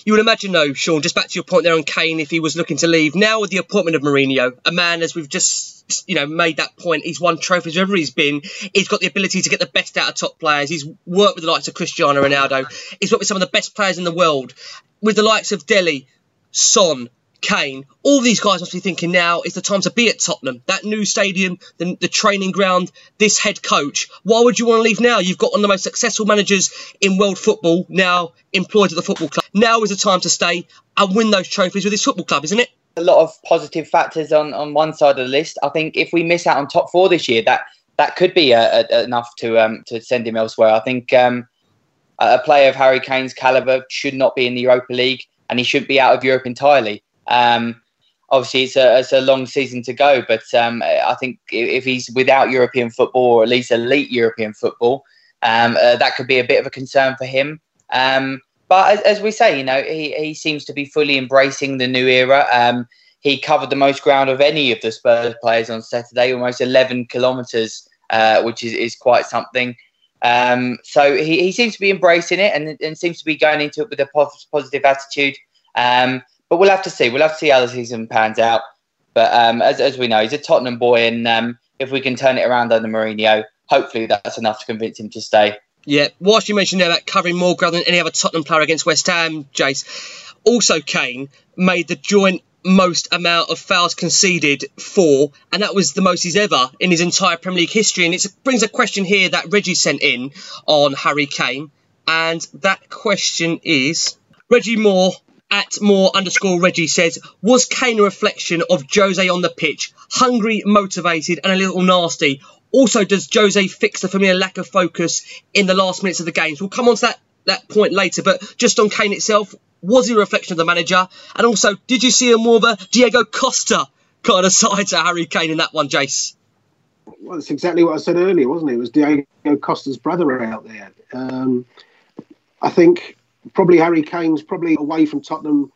You would imagine, though, Sean, just back to your point there on Kane, if he was looking to leave. Now, with the appointment of Mourinho, a man, as we've just you know made that point, he's won trophies wherever he's been. He's got the ability to get the best out of top players. He's worked with the likes of Cristiano Ronaldo. He's worked with some of the best players in the world, with the likes of Dele, Son, Kane, all these guys must be thinking now is the time to be at Tottenham. That new stadium, the, the, training ground, this head coach. Why would you want to leave now? You've got one of the most successful managers in world football now employed at the football club. Now is the time to stay and win those trophies with this football club, isn't it? A lot of positive factors on, on one side of the list. I think if we miss out on top four this year, that that could be uh, enough to um, to send him elsewhere. I think um, a player of Harry Kane's caliber should not be in the Europa League, and he shouldn't be out of Europe entirely. Um, obviously, it's a, it's a long season to go, but um, I think if he's without European football or at least elite European football, um, uh, that could be a bit of a concern for him. Um, but as, as, we say, you know, he, he seems to be fully embracing the new era. Um, he covered the most ground of any of the Spurs players on Saturday, almost 11 kilometres, uh, which is, is quite something. Um, so he, he seems to be embracing it and, and seems to be going into it with a positive attitude. Um, but we'll have to see. We'll have to see how the season pans out. But um, as, as we know, he's a Tottenham boy, and um, if we can turn it around under Mourinho, hopefully that's enough to convince him to stay. Yeah, whilst you mentioned there about covering more ground than any other Tottenham player against West Ham, Jace, also Kane made the joint most amount of fouls conceded for, and that was the most he's ever in his entire Premier League history. And it brings a question here that Reggie sent in on Harry Kane, and that question is Reggie Moore at more underscore Reggie says, was Kane a reflection of Jose on the pitch? Hungry, motivated, and a little nasty. Also, does Jose fix the familiar lack of focus in the last minutes of the games? We'll come on to that, that point later, but just on Kane itself, was he a reflection of the manager? And also, did you see a more of a Diego Costa kind of side to Harry Kane in that one, Jace? Well, that's exactly what I said earlier, wasn't it? It was Diego Costa's brother out there. Um, I think probably Harry Kane's probably away from Tottenham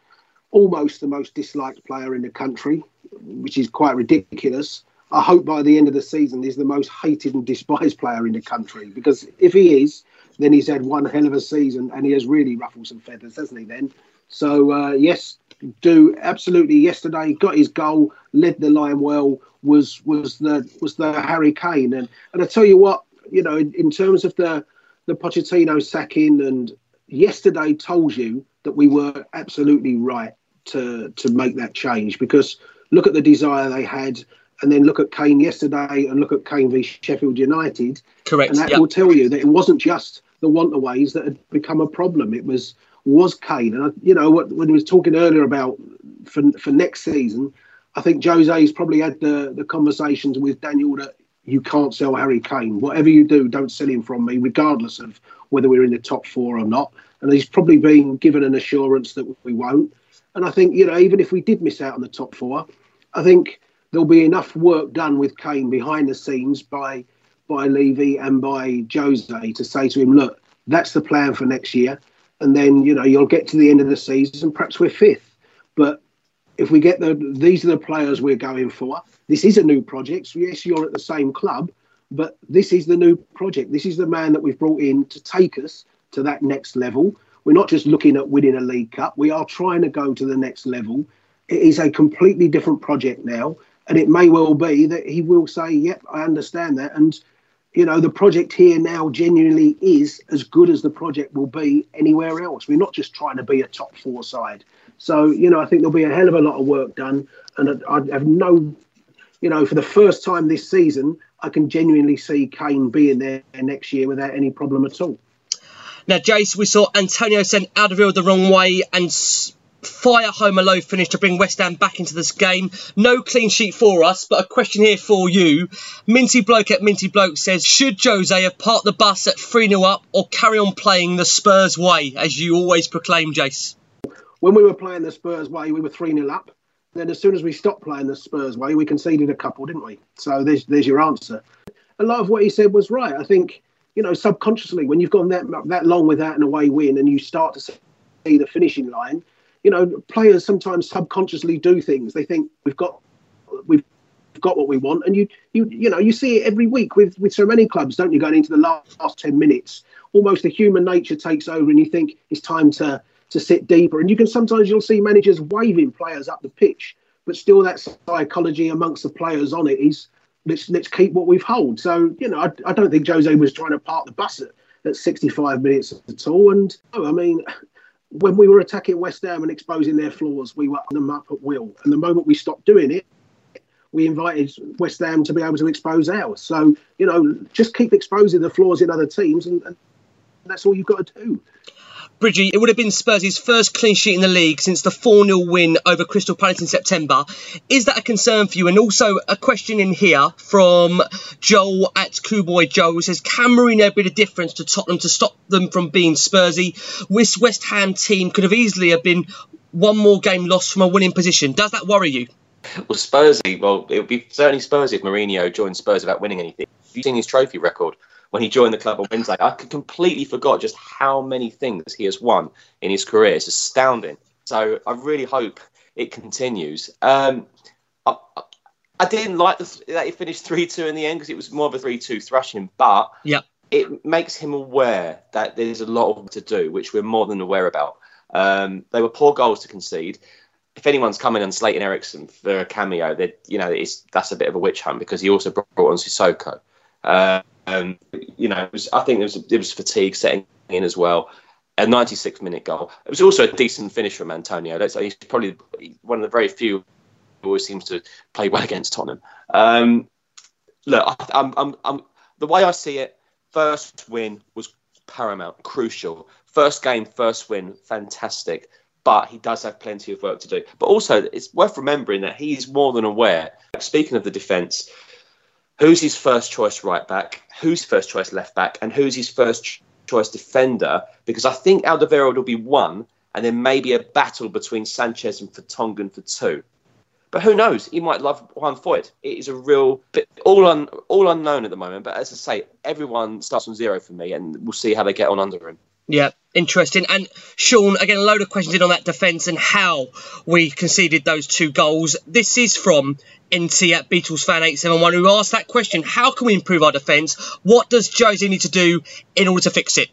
almost the most disliked player in the country, which is quite ridiculous. I hope by the end of the season he's the most hated and despised player in the country because if he is, then he's had one hell of a season and he has really ruffled some feathers, hasn't he? Then, so uh, yes, do absolutely. Yesterday, got his goal, led the line well. Was was the was the Harry Kane and and I tell you what, you know, in, in terms of the the Pochettino sacking and yesterday told you that we were absolutely right to to make that change because look at the desire they had and then look at Kane yesterday and look at Kane v Sheffield United. Correct. And that yep. will tell you that it wasn't just the Wantaways that had become a problem. It was was Kane. And, you know, what, when we was talking earlier about for, for next season, I think Jose's probably had the, the conversations with Daniel that you can't sell Harry Kane. Whatever you do, don't sell him from me, regardless of whether we're in the top four or not. And he's probably been given an assurance that we won't. And I think, you know, even if we did miss out on the top four, I think there'll be enough work done with Kane behind the scenes by by Levy and by Jose to say to him, look, that's the plan for next year. And then, you know, you'll get to the end of the season, perhaps we're fifth. But if we get the these are the players we're going for. This is a new project. So yes, you're at the same club, but this is the new project. This is the man that we've brought in to take us to that next level. We're not just looking at winning a League Cup. We are trying to go to the next level. It is a completely different project now, and it may well be that he will say, "Yep, I understand that," and you know, the project here now genuinely is as good as the project will be anywhere else. We're not just trying to be a top four side. So, you know, I think there'll be a hell of a lot of work done. And I, have no, you know, for the first time this season, I can genuinely see Kane being there next year without any problem at all. Now, Jace, we saw Antonio send Alderweireld the wrong way and fire home a low finish to bring West Ham back into this game. No clean sheet for us, but a question here for you. Minty Bloke at Minty Bloke says, should Jose have parked the bus at 3 0 up or carry on playing the Spurs way, as you always proclaim, Jace? When we were playing the Spurs way, we were 3 0 up. Then, as soon as we stopped playing the Spurs way, we conceded a couple, didn't we? So, there's, there's your answer. A lot of what he said was right. I think, you know, subconsciously, when you've gone that, that long without an away win and you start to see the finishing line, you know, players sometimes subconsciously do things. They think we've got we've got what we want, and you you you know you see it every week with with so many clubs, don't you? Going into the last, last ten minutes, almost the human nature takes over, and you think it's time to to sit deeper. And you can sometimes you'll see managers waving players up the pitch, but still that psychology amongst the players on it is let's let's keep what we've hold. So you know, I, I don't think Jose was trying to park the bus at, at 65 minutes at all. And oh, I mean, when we were attacking West Ham and exposing their flaws, we were them up at will. And the moment we stopped doing it, we invited West Ham to be able to expose ours. So, you know, just keep exposing the flaws in other teams, and, and that's all you've got to do. Bridgie, it would have been Spurs' first clean sheet in the league since the 4 0 win over Crystal Palace in September. Is that a concern for you? And also, a question in here from Joel at Coolboy Joe who says Can Mourinho be the difference to Tottenham to stop them from being Spursy? This West Ham team could have easily have been one more game lost from a winning position. Does that worry you? Well, Spursy, well, it would be certainly Spursy if Mourinho joined Spurs without winning anything. Have you seen his trophy record? When he joined the club on Wednesday. I completely forgot just how many things he has won in his career. It's astounding. So I really hope it continues. Um, I, I, didn't like the, that he finished 3 2 in the end because it was more of a 3 2 thrashing, but yep. it makes him aware that there's a lot to do, which we're more than aware about. Um, they were poor goals to concede. If anyone's coming on Slayton Eriksen for a cameo, you know that's a bit of a witch hunt because he also brought on Sissoko. Uh, um, you know, was, I think it was it was fatigue setting in as well. A 96 minute goal. It was also a decent finish from Antonio. That's, he's probably one of the very few who always seems to play well against Tottenham. Um, look, I, I'm, I'm, I'm, the way I see it, first win was paramount, crucial. First game, first win, fantastic. But he does have plenty of work to do. But also, it's worth remembering that he's more than aware. Speaking of the defence, who's his first choice right back, who's first choice left back, and who's his first choice defender. Because I think Alderweireld will be one, and then maybe a battle between Sanchez and Vertonghen for two. But who knows? He might love Juan Foyth. It is a real bit all un, all unknown at the moment. But as I say, everyone starts from zero for me, and we'll see how they get on under him. Yeah, interesting. And Sean, again, a load of questions in on that defence and how we conceded those two goals. This is from NT at Beatles fan 871 who asked that question How can we improve our defence? What does Jose need to do in order to fix it?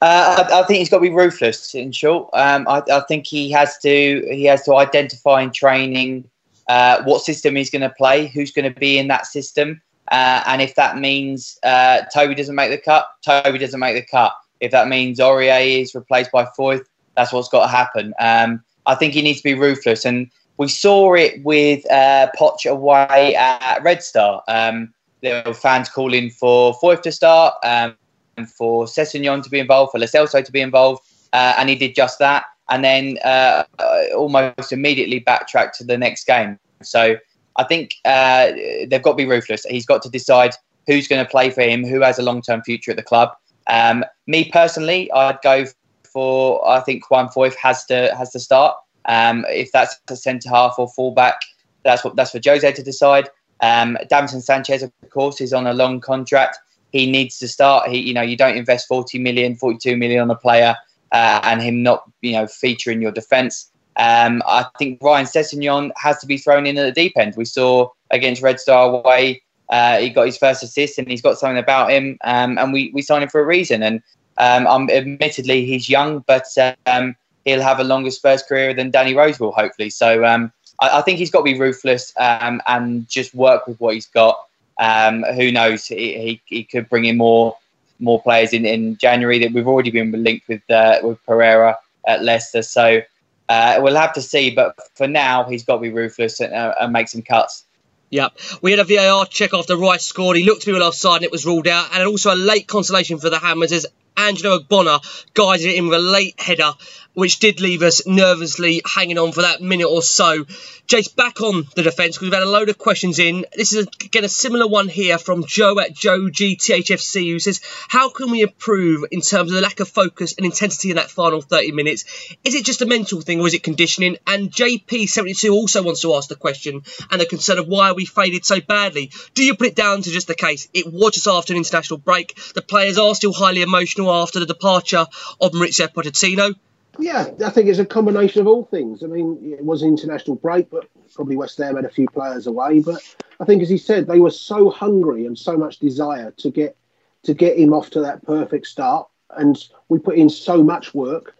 Uh, I, I, think he's got to be ruthless. In short, um, I, I, think he has to he has to identify in training uh, what system he's going to play, who's going to be in that system, uh, and if that means uh, Toby doesn't make the cut, Toby doesn't make the cut. If that means Aurier is replaced by Foyth, that's what's got to happen. Um, I think he needs to be ruthless, and we saw it with uh, Poch away at Red Star. Um, there were fans calling for Foyth to start, um, and for Sessegnon to be involved, for Lo Celso to be involved, uh, and he did just that. And then uh, uh, almost immediately backtracked to the next game. So I think uh, they've got to be ruthless. He's got to decide who's going to play for him, who has a long term future at the club. Um, me personally, I'd go for I think Juan Foyth has to has to start. Um, if that's a centre half or fullback, that's what that's for Jose to decide. Um, Davinson Sanchez, of course, is on a long contract. He needs to start. He, you know, you don't invest 40 million, 42 million on a player uh, and him not, you know, featuring your defence. Um, I think Ryan Sessegnon has to be thrown in at the deep end. We saw against Red Star away, uh, he got his first assist and he's got something about him, um, and we, we signed him for a reason. And um, um admittedly, he's young, but um, he'll have a longer Spurs career than Danny Rose will, hopefully. So um, I, I, think he's got to be ruthless um, and just work with what he's got. Um, who knows? He, he, he could bring in more more players in, in January. That we've already been linked with uh, with Pereira at Leicester. So uh, we'll have to see. But for now, he's got to be ruthless and, uh, and make some cuts. Yep. We had a VAR check after Rice scored. He looked to be well offside and it was ruled out. And also a late consolation for the Hammers as Angelo Ogbonna guided it in with a late header which did leave us nervously hanging on for that minute or so. Jace, back on the defence because we've had a load of questions in. This is again a similar one here from Joe at Joe GTHFC who says, How can we improve in terms of the lack of focus and intensity in that final 30 minutes? Is it just a mental thing or is it conditioning? And JP72 also wants to ask the question and the concern of why we faded so badly. Do you put it down to just the case? It was just after an international break. The players are still highly emotional after the departure of Mauricio Pochettino. Yeah, I think it's a combination of all things. I mean, it was an international break, but probably West Ham had a few players away. But I think, as he said, they were so hungry and so much desire to get to get him off to that perfect start, and we put in so much work.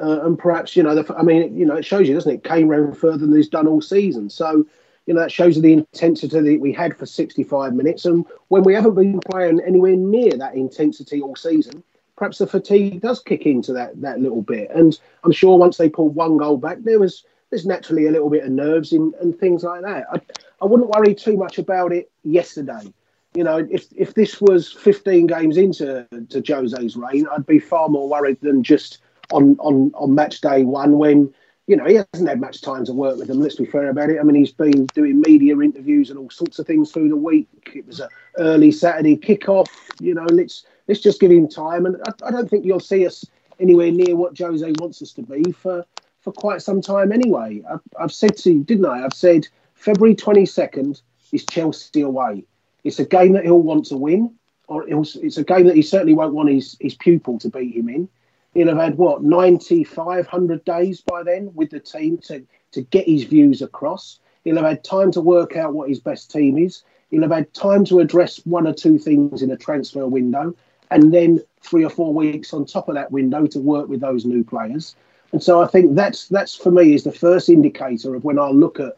Uh, and perhaps you know, the, I mean, you know, it shows you, doesn't it? Came round further than he's done all season. So you know, that shows you the intensity that we had for 65 minutes. And when we haven't been playing anywhere near that intensity all season, perhaps the fatigue does kick into that that little bit. And I'm sure once they pulled one goal back, there was there's naturally a little bit of nerves in, and things like that. I, I wouldn't worry too much about it yesterday. You know, if if this was 15 games into to Jose's reign, I'd be far more worried than just on on on match day one when you know he hasn't had much time to work with them. Let's be fair about it. I mean, he's been doing media interviews and all sorts of things through the week. It was an early Saturday kickoff. You know, let's let's just give him time. And I, I, don't think you'll see us anywhere near what Jose wants us to be for, for quite some time anyway. I've, I've said to you, didn't I? I've said February 22nd is Chelsea away. It's a game that he'll want to win, or it's a game that he certainly won't want his, his pupil to beat him in. He'll have had, what, 9,500 days by then with the team to, to get his views across. He'll have had time to work out what his best team is. He'll have had time to address one or two things in a transfer window and then three or four weeks on top of that window to work with those new players. And so I think that's that's for me is the first indicator of when I look at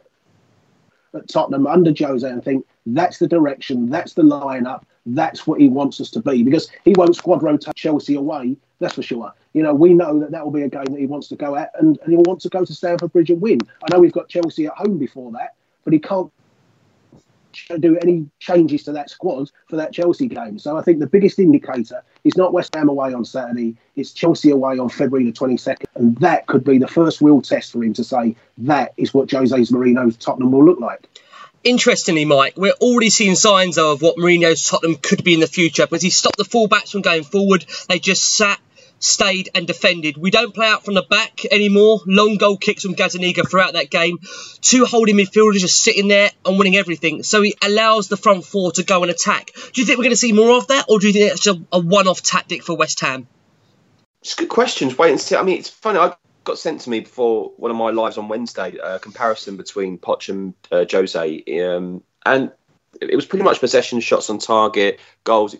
at Tottenham under Jose and think that's the direction, that's the lineup, that's what he wants us to be because he won't squad rotate Chelsea away. That's for sure. You know, we know that that will be a game that he wants to go at, and, and he'll want to go to Stamford Bridge and win. I know we've got Chelsea at home before that, but he can't do any changes to that squad for that Chelsea game. So I think the biggest indicator is not West Ham away on Saturday, it's Chelsea away on February the 22nd. And that could be the first real test for him to say that is what Jose's Mourinho's Tottenham will look like. Interestingly, Mike, we're already seeing signs of what Mourinho's Tottenham could be in the future because he stopped the fullbacks from going forward. They just sat stayed and defended. We don't play out from the back anymore. Long goal kicks from Gazzaniga throughout that game. Two holding midfielders just sitting there and winning everything. So he allows the front four to go and attack. Do you think we're going to see more of that, or do you think it's a, a one-off tactic for West Ham? It's a good questions. Wait and see. I mean, it's funny. I got sent to me before one of my lives on Wednesday a comparison between Poch and uh, Jose, um, and it was pretty much possession, shots on target, goals,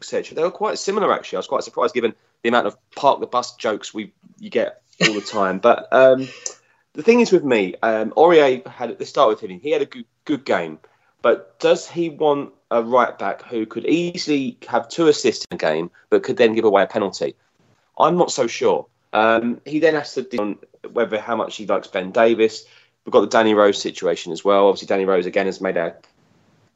etc. They were quite similar actually. I was quite surprised given the amount of park the bus jokes we you get all the time. but um, the thing is with me, um, Aurier had let's start with him. He had a good good game, but does he want a right back who could easily have two assists in a game, but could then give away a penalty? I'm not so sure. Um, he then has to on whether how much he likes Ben Davies. We've got the Danny Rose situation as well. Obviously, Danny Rose again has made a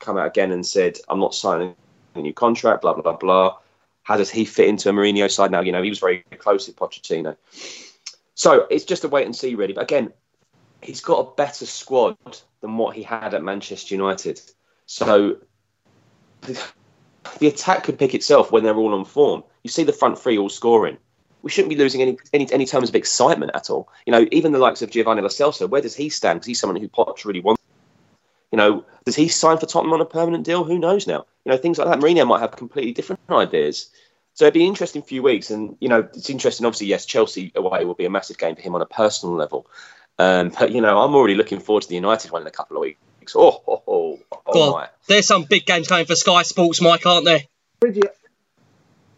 come out again and said, "I'm not signing new contract." Blah blah blah. How does he fit into a Mourinho side now? You know, he was very close with Pochettino. So it's just a wait and see, really. But again, he's got a better squad than what he had at Manchester United. So the, the attack could pick itself when they're all on form. You see the front three all scoring. We shouldn't be losing any, any any terms of excitement at all. You know, even the likes of Giovani Lo Celso, where does he stand? Because he's someone who Poch really wants. You know, does he sign for Tottenham on a permanent deal? Who knows now? You know, things like that. Mourinho might have completely different ideas. So it'd be an interesting few weeks, and you know, it's interesting. Obviously, yes, Chelsea away will be a massive game for him on a personal level. Um, but you know, I'm already looking forward to the United one in a couple of weeks. Oh, oh, oh, oh my! There's some big games coming for Sky Sports, Mike, aren't there? Bridget,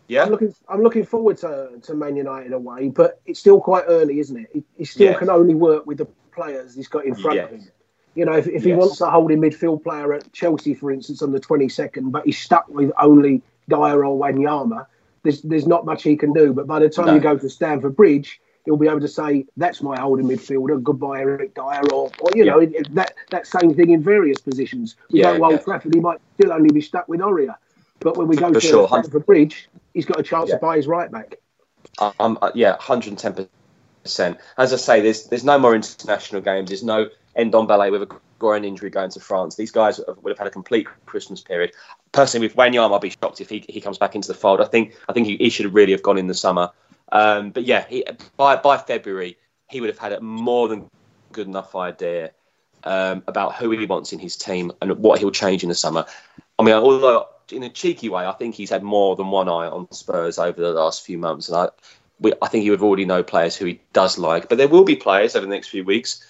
yeah, I'm looking. I'm looking forward to, to Man United away, but it's still quite early, isn't it? He, he still Yeah. can only work with the players he's got in front Yeah. of him. You know, if, if he Yes. wants a holding midfield player at Chelsea, for instance, on the 22nd, but he's stuck with only Dier or Wanyama, there's, there's not much he can do. But by the time No. you go to Stamford Bridge, he'll be able to say, that's my holding midfielder, goodbye Eric Dier, or, or you know, it, it- that, that same thing in various positions. We Yeah, go to Old yeah. Trafford, he might still only be stuck with Aurier. But when we go For to sure. Stamford Bridge, he's got a chance Yeah. to buy his right back. Um, yeah, 110%. As I say, there's there's no more international games. There's no Ndombele with a groin injury going to France. These guys would have had a complete Christmas period. Personally, with Wanyama, I'll be shocked if he, he comes back into the fold. I think I think he, he should really have gone in the summer. Um, but yeah, he, by by February, he would have had a more than good enough idea um, about who he wants in his team and what he'll change in the summer. I mean, although in a cheeky way, I think he's had more than one eye on Spurs over the last few months, and I, we, I think he would already know players who he does like. But there will be players over the next few weeks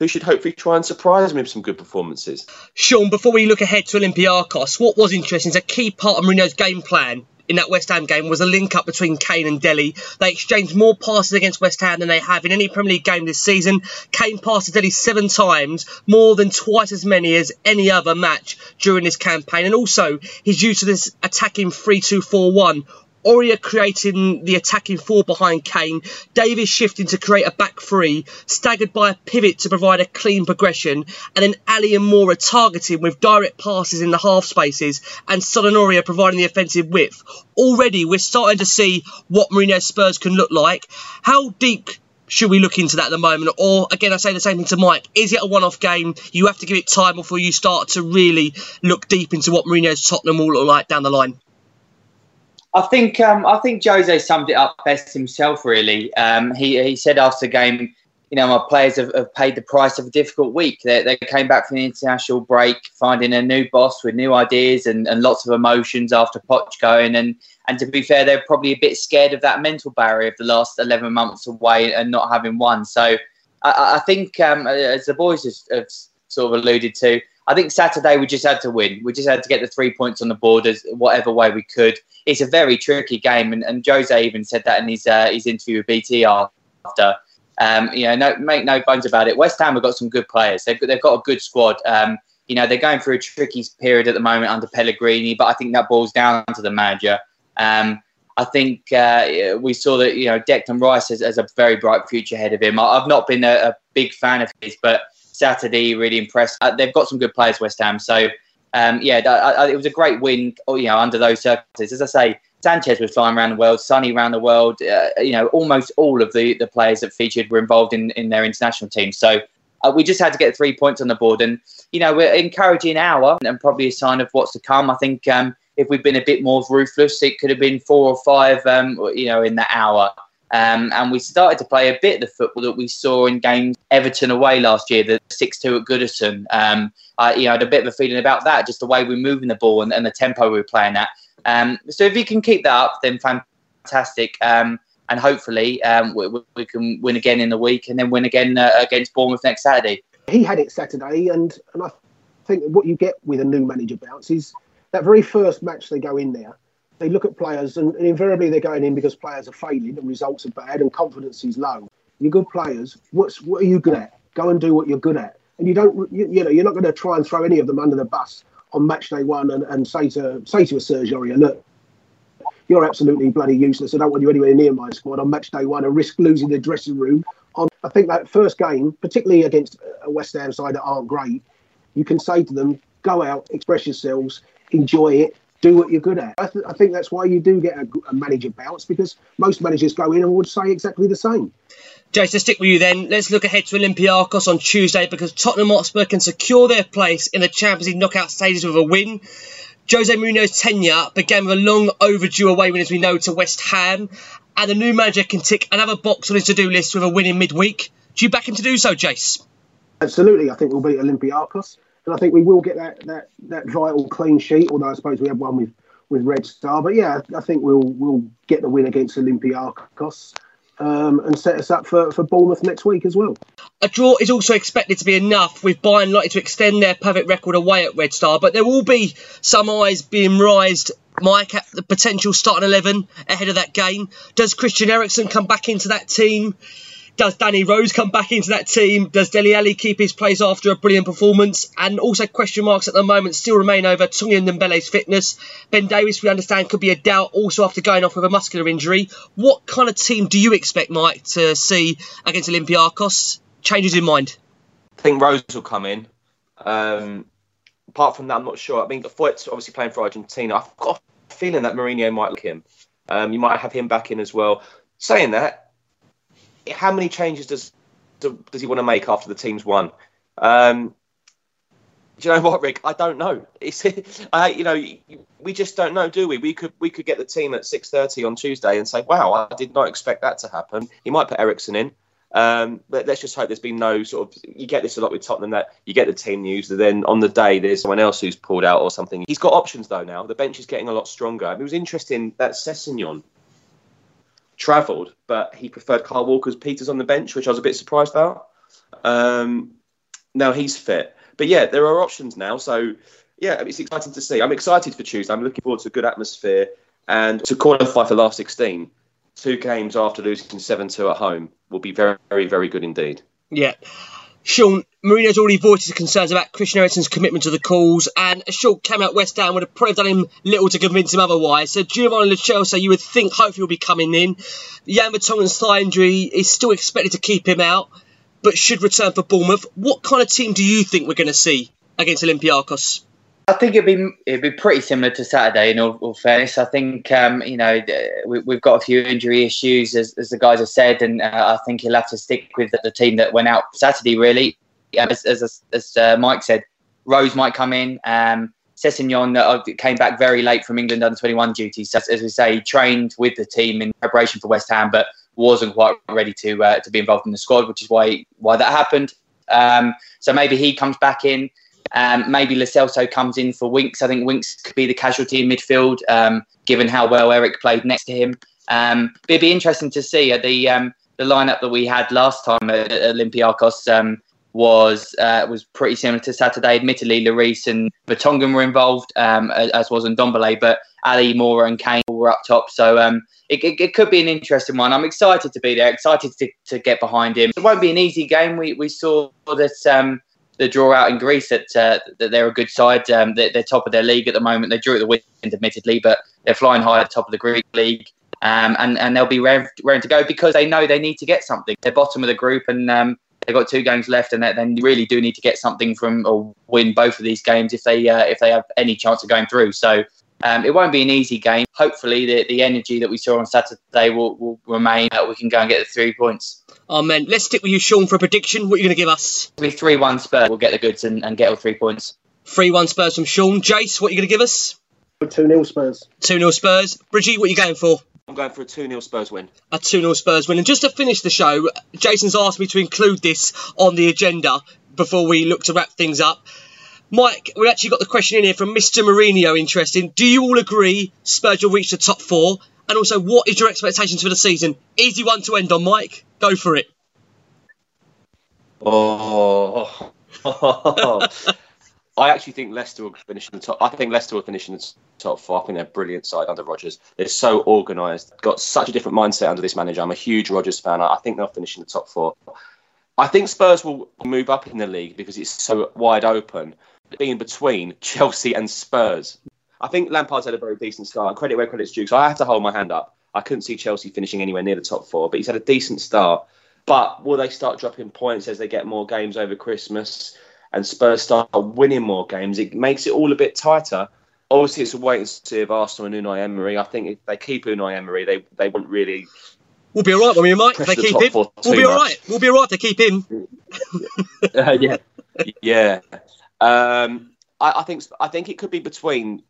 who should hopefully try and surprise him with some good performances. Sean, before we look ahead to Olympiacos, what was interesting is a key part of Mourinho's game plan in that West Ham game was a link up between Kane and Dele. They exchanged more passes against West Ham than they have in any Premier League game this season. Kane passed to Dele seven times, more than twice as many as any other match during this campaign. And also, his use of this attacking 3 2 4 1 Aurier creating the attacking four behind Kane, Davies shifting to create a back three, staggered by a pivot to provide a clean progression, and then Alli and Moura targeting with direct passes in the half spaces, and Son and Aurier providing the offensive width. Already, we're starting to see what Mourinho's Spurs can look like. How deep should we look into that at the moment? Or again, I say the same thing to Mike. Is it a one-off game? You have to give it time before you start to really look deep into what Mourinho's Tottenham will look like down the line. I think um, I think Jose summed it up best himself. Really, um, he he said after the game, you know, my players have, have paid the price of a difficult week. They, they came back from the international break, finding a new boss with new ideas and, and lots of emotions after Poch going. And and to be fair, they're probably a bit scared of that mental barrier of the last eleven months away and not having won. So I, I think, um, as the boys have, have sort of alluded to, I think Saturday we just had to win. We just had to get the three points on the board as whatever way we could. It's a very tricky game, and, and Jose even said that in his uh, his interview with BT after. Um, you know, no, make no bones about it. West Ham have got some good players. They've got, they've got a good squad. Um, you know, they're going through a tricky period at the moment under Pellegrini, but I think that boils down to the manager. Um, I think uh, we saw that you know Declan Rice has, has a very bright future ahead of him. I, I've not been a, a big fan of his, but Saturday really impressed. Uh, they've got some good players, West Ham. So um, yeah, I, it was a great win. oh, You know, under those circumstances, as I say, Sanchez was flying around the world, Sonny around the world. Uh, you know, almost all of the, the players that featured were involved in, in their international team. So uh, we just had to get three points on the board, and you know, we're encouraging hour and probably a sign of what's to come. I think um, if we'd been a bit more ruthless, it could have been four or five. Um, you know, in that hour. Um, and we started to play a bit of the football that we saw in games Everton away last year, the 6 2 at Goodison. Um, I you know, had a bit of a feeling about that, just the way we're moving the ball and, and the tempo we were playing at. Um, so if you can keep that up, then fantastic. Um, and hopefully um, we, we- we can win again in the week and then win again uh, against Bournemouth next Saturday. he had it Saturday, and and I think what you get with a new manager bounce is that very first match they go in there, they look at players, and, and invariably they're going in because players are failing and results are bad and confidence is low. You're good players. What's what are you good at? Go and do what you're good at, and you don't. You, you know, you're not going to try and throw any of them under the bus on match day one and, and say to say to a Serge Aurier, look. You're absolutely bloody useless. I don't want you anywhere near my squad on match day one and risk losing the dressing room on I think that first game, particularly against a West Ham side that aren't great, you can say to them, go out, express yourselves, enjoy it, do what you're good at. I, th- I think that's why you do get a, a manager bounce because most managers go in and would say exactly the same. Jason, to stick with you then, let's look ahead to Olympiacos on Tuesday because Tottenham Hotspur can secure their place in the Champions League knockout stages with a win. Jose Mourinho's tenure began with a long overdue away win, as we know, to West Ham, and the new manager can tick another box on his to-do list with a win in midweek. Do you back him to do so, Jace? Absolutely, I think we'll beat Olympiacos, and I think we will get that that that vital clean sheet. Although I suppose we have one with with Red Star, but yeah, I think we'll we'll get the win against Olympiacos. Um, and set us up for, for Bournemouth next week as well. A draw is also expected to be enough, with Bayern likely to extend their perfect record away at Red Star. But there will be some eyes being raised, Mike, at the potential starting 11 ahead of that game. Does Christian Eriksen come back into that team? Does Danny Rose come back into that team? Does Dele Alli keep his place after a brilliant performance? And also question marks at the moment still remain over Tanguy Ndombele's fitness. Ben Davies, we understand, could be a doubt also after going off with a muscular injury. What kind of team do you expect, Mike, to see against Olympiacos? Changes in mind? I think Rose will come in. Um, apart from that, I'm not sure. I mean, Foyth's obviously playing for Argentina. I've got a feeling that Mourinho might look him. Um, you might have him back in as well. Saying that, how many changes does does he want to make after the team's won? Um, do you know what, Rick? I don't know. It's, I, you know, we just don't know, do we? We could we could get the team at six thirty on Tuesday and say, "Wow, I did not expect that to happen." He might put Eriksen in. Um, but let's just hope there's been no sort of. You get this a lot with Tottenham that you get the team news, and then on the day there's someone else who's pulled out or something. He's got options though now. The bench is getting a lot stronger. It was interesting that Sessegnon travelled, but he preferred Kyle Walker-Peters on the bench, which I was a bit surprised about. Um, now he's fit, but yeah, there are options now. So yeah, it's exciting to see. I'm excited for Tuesday. I'm looking forward to a good atmosphere and to qualify for the last 16 two games after losing 7 2 at home will be very, very, very good indeed. Yeah. Sean, Mourinho's already voiced his concerns about Christian Eriksen's commitment to the cause, and a short came out West Ham would have probably done him little to convince him otherwise. So Giovani Lo Celso, you would think hopefully will be coming in. Jan Vertonghen's thigh injury is still expected to keep him out, but should return for Bournemouth. What kind of team do you think we're going to see against Olympiacos? I think it'd be it'd be pretty similar to Saturday. In all, all fairness, I think um, you know we, have got a few injury issues, as, as the guys have said, and uh, I think he'll have to stick with the, the team that went out Saturday. Really, as as, as uh, Mike said, Rose might come in. Um, Sessegnon uh, came back very late from England under 21 duties. So, as we say, trained with the team in preparation for West Ham, but wasn't quite ready to uh, to be involved in the squad, which is why why that happened. Um, so maybe he comes back in. Um, maybe Lo Celso comes in for Winks. I think Winks could be the casualty in midfield, um, given how well Eric played next to him. Um, it'd be interesting to see uh, the um, the lineup that we had last time at, Olympiacos um, was uh, was pretty similar to Saturday. Admittedly, Lloris and Vertonghen were involved, um, as was Ndombele, but Alli, Moura, and Kane were up top. So it, it, it, could be an interesting one. I'm excited to be there, excited to, to get behind him. It won't be an easy game. We we saw that the draw out in Greece that, uh, that they're a good side. Um, they're, they're, top of their league at the moment. They drew at the wind, admittedly, but they're flying high at the top of the Greek league. Um, and, and they'll be raring to go because they know they need to get something. They're bottom of the group and um, they've got two games left, and they, they, really do need to get something from or win both of these games if they uh, if they have any chance of going through. So um, it won't be an easy game. Hopefully, the, the energy that we saw on Saturday will, will remain. Uh, we can go and get the three points. Amen. Let's stick with you, Sean, for a prediction. What are you going to give us? With 3 1 Spurs, we'll get the goods and, and get all three points. 3 1 Spurs from Sean. Jace, what are you going to give us? 2 0 Spurs. 2 0 Spurs. Bridgie, what are you going for? I'm going for a 2 0 Spurs win. A 2 0 Spurs win. And just to finish the show, Jason's asked me to include this on the agenda before we look to wrap things up. Mike, we've actually got the question in here from Mr. Mourinho. Interesting. Do you all agree Spurs will reach the top four? And also, what is your expectations for the season? Easy one to end on, Mike. Go for it. Oh. I actually think Leicester will finish in the top. I think Leicester will finish in the top four. I think they're a brilliant side under Rodgers. They're so organised. Got such a different mindset under this manager. I'm a huge Rodgers fan. I think they'll finish in the top four. I think Spurs will move up in the league because it's so wide open. Being between Chelsea and Spurs. I think Lampard's had a very decent start. Credit where credit's due. So I have to hold my hand up. I couldn't see Chelsea finishing anywhere near the top four, but he's had a decent start. But will they start dropping points as they get more games over Christmas and Spurs start winning more games? It makes it all a bit tighter. Obviously, it's a wait and see of Arsenal and Unai Emery. I think if they keep Unai Emery, they they won't really. We'll be all right when we might. They keep him, we'll be all right. We'll be all right if they keep him. uh, yeah, yeah. Um, I, I, think I think it could be between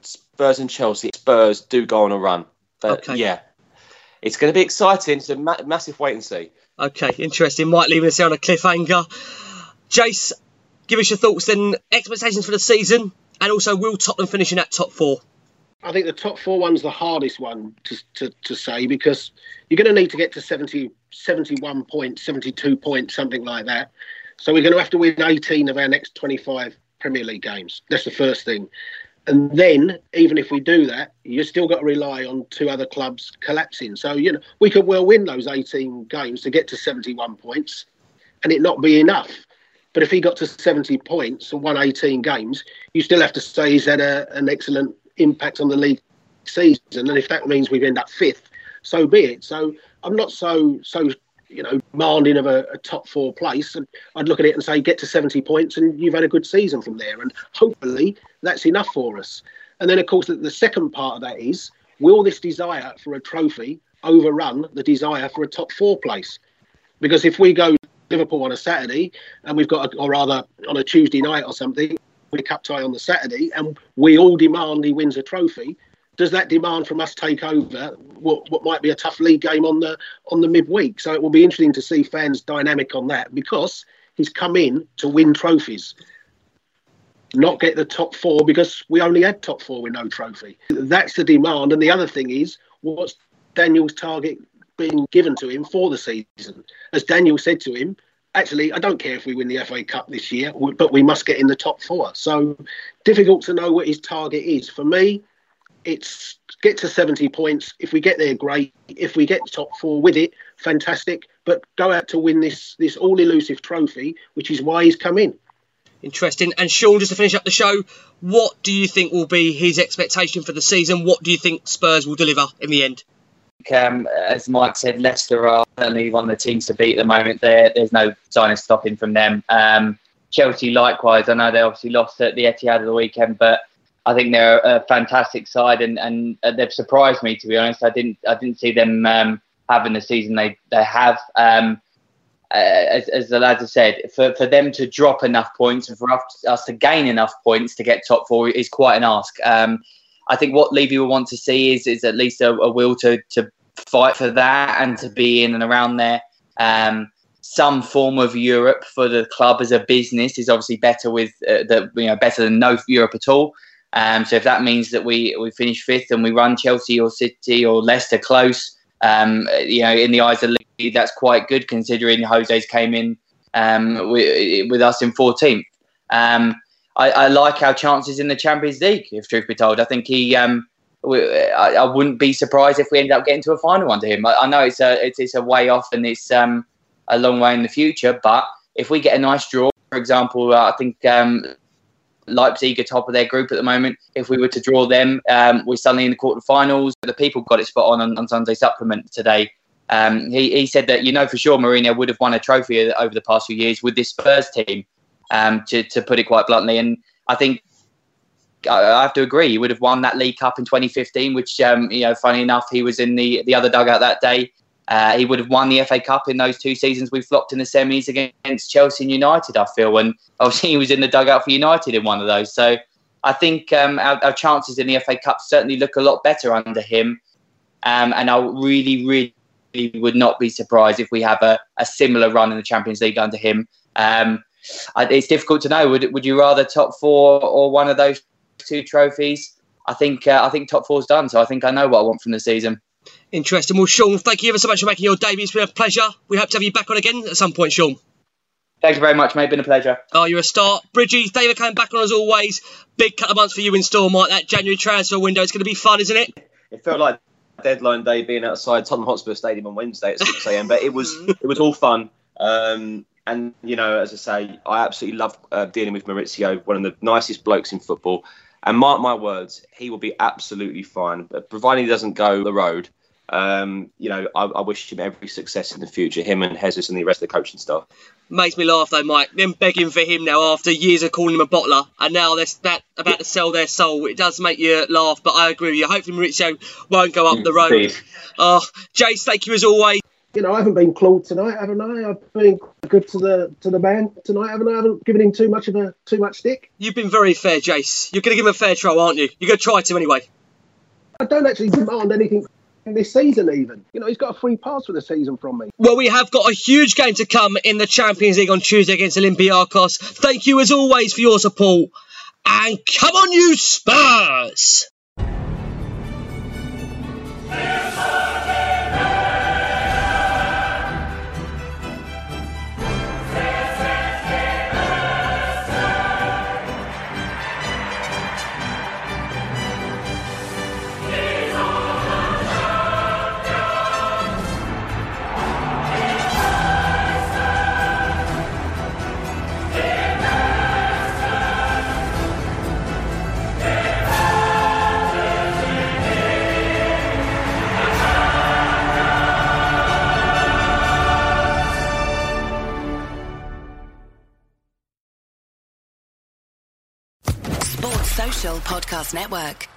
Spurs and Chelsea. Spurs do go on a run, but okay. yeah, it's going to be exciting. It's a ma- massive wait and see. Okay, interesting. Might leave us here on a cliffhanger. Jace, give us your thoughts then. Expectations for the season, and also will Tottenham finish in that top four? I think the top four one's the hardest one to, to, to say because you're going to need to get to 70, 71 points, 72 points, something like that. So we're going to have to win 18 of our next 25 Premier League games. That's the first thing. And then, even if we do that, you've still got to rely on two other clubs collapsing. So, you know, we could well win those 18 games to get to 71 points and it not be enough. But if he got to 70 points and won 18 games, you still have to say he's had a, an excellent impact on the league season. And if that means we end up fifth, so be it. So I'm not so so you know demanding of a, a, top four place. And I'd look at it and say get to 70 points and you've had a good season from there. And hopefully that's enough for us. And then of course the, the second part of that is will this desire for a trophy overrun the desire for a top four place? Because if we go Liverpool on a Saturday and we've got, a, or rather on a Tuesday night or something, we cup tie on the Saturday and we all demand he wins a trophy, does that demand from us take over what, what might be a tough league game on the on the midweek? So it will be interesting to see fans' dynamic on that because he's come in to win trophies, not get the top four because we only had top four with no trophy. That's the demand. And the other thing is, what's Daniel's target being given to him for the season? As Daniel said to him, actually, I don't care if we win the FA Cup this year, but we must get in the top four. So difficult to know what his target is. For me, it's get to 70 points. If we get there, great. If we get top four with it, fantastic. But go out to win this this all elusive trophy, which is why he's come in. Interesting. And Sean, just to finish up the show, what do you think will be his expectation for the season? What do you think Spurs will deliver in the end? Um, as Mike said, Leicester are certainly one of the teams to beat at the moment. There, there's no sign of stopping from them. Um, Chelsea, likewise. I know they obviously lost at the Etihad of the weekend, but I think they're a fantastic side, and, and they've surprised me to be honest. I didn't I didn't see them um, having the season they they have. Um, uh, as, as, the lads have said, for, for them to drop enough points and for us, us to gain enough points to get top four is quite an ask. Um, I think what Levy will want to see is is at least a, a, will to to fight for that and to be in and around there. Um, some form of Europe for the club as a business is obviously better with uh, the you know better than no Europe at all. Um, so if that means that we, we finish fifth and we run Chelsea or City or Leicester close, um, you know, in the eyes of league, that's quite good considering Jose's came in um, with, with, us in 14th. Um, I, I, like our chances in the Champions League, if truth be told. I think he. Um, I, I, wouldn't be surprised if we end up getting to a final under him. I, I know it's a it's, it's, a way off and it's um, a long way in the future, but if we get a nice draw, for example, uh, I think um, Leipzig are top of their group at the moment. If we were to draw them, um, we're suddenly in the quarterfinals. The people got it spot on on, on Sunday supplement today. Um, he, he said that you know for sure Mourinho would have won a trophy over the past few years with this Spurs team, um, to, to put it quite bluntly. And I think I have to agree. He would have won that League Cup in 2015, which, um, you know, funny enough, he was in the, the other dugout that day. Uh, he would have won the FA Cup in those two seasons we flopped in the semis against Chelsea and United, I feel. And obviously, he was in the dugout for United in one of those. So I think um, our, our, chances in the FA Cup certainly look a lot better under him. Um, and I really, really would not be surprised if we have a, a similar run in the Champions League under him. Um, it's difficult to know. Would, would you rather top four or one of those two trophies? I think uh, I think top four's done. So I think I know what I want from the season. Interesting. Well, Sean, thank you ever so much for making your debut. It's been a pleasure. We hope to have you back on again at some point, Sean. Thank you very much, mate. Been a pleasure. Oh, you're a star. Bridgie, David coming back on as always. Big cut of months for you in store, Mike. That January transfer window. It's going to be fun, isn't it? It felt like deadline day being outside Tottenham Hotspur Stadium on Wednesday at 6 a.m. but it was it was all fun. Um, and you know, as I say, I absolutely love uh, dealing with Mauricio, one of the nicest blokes in football. And mark my words, he will be absolutely fine, providing he doesn't go the road um, you know, I, I, wish him every success in the future, him and Jesus and the rest of the coaching staff. Makes me laugh though, Mike. Them begging for him now after years of calling him a bottler, and now they're that about to sell their soul. It does make you laugh, but I agree with you. Hopefully, Mauricio won't go up the road. Oh, Jace, thank you as always. You know, I haven't been clawed tonight, haven't I? I've been good to the to the man tonight, haven't I? I haven't given him too much of a too much stick. You've been very fair, Jace. You're going to give him a fair trial, aren't you? You're going to try to anyway. I don't actually demand anything this season even. You know, he's got a free pass for the season from me. Well, we have got a huge game to come in the Champions League on Tuesday against Olympiacos. Thank you as always for your support. And come on, you Spurs! Podcast Network.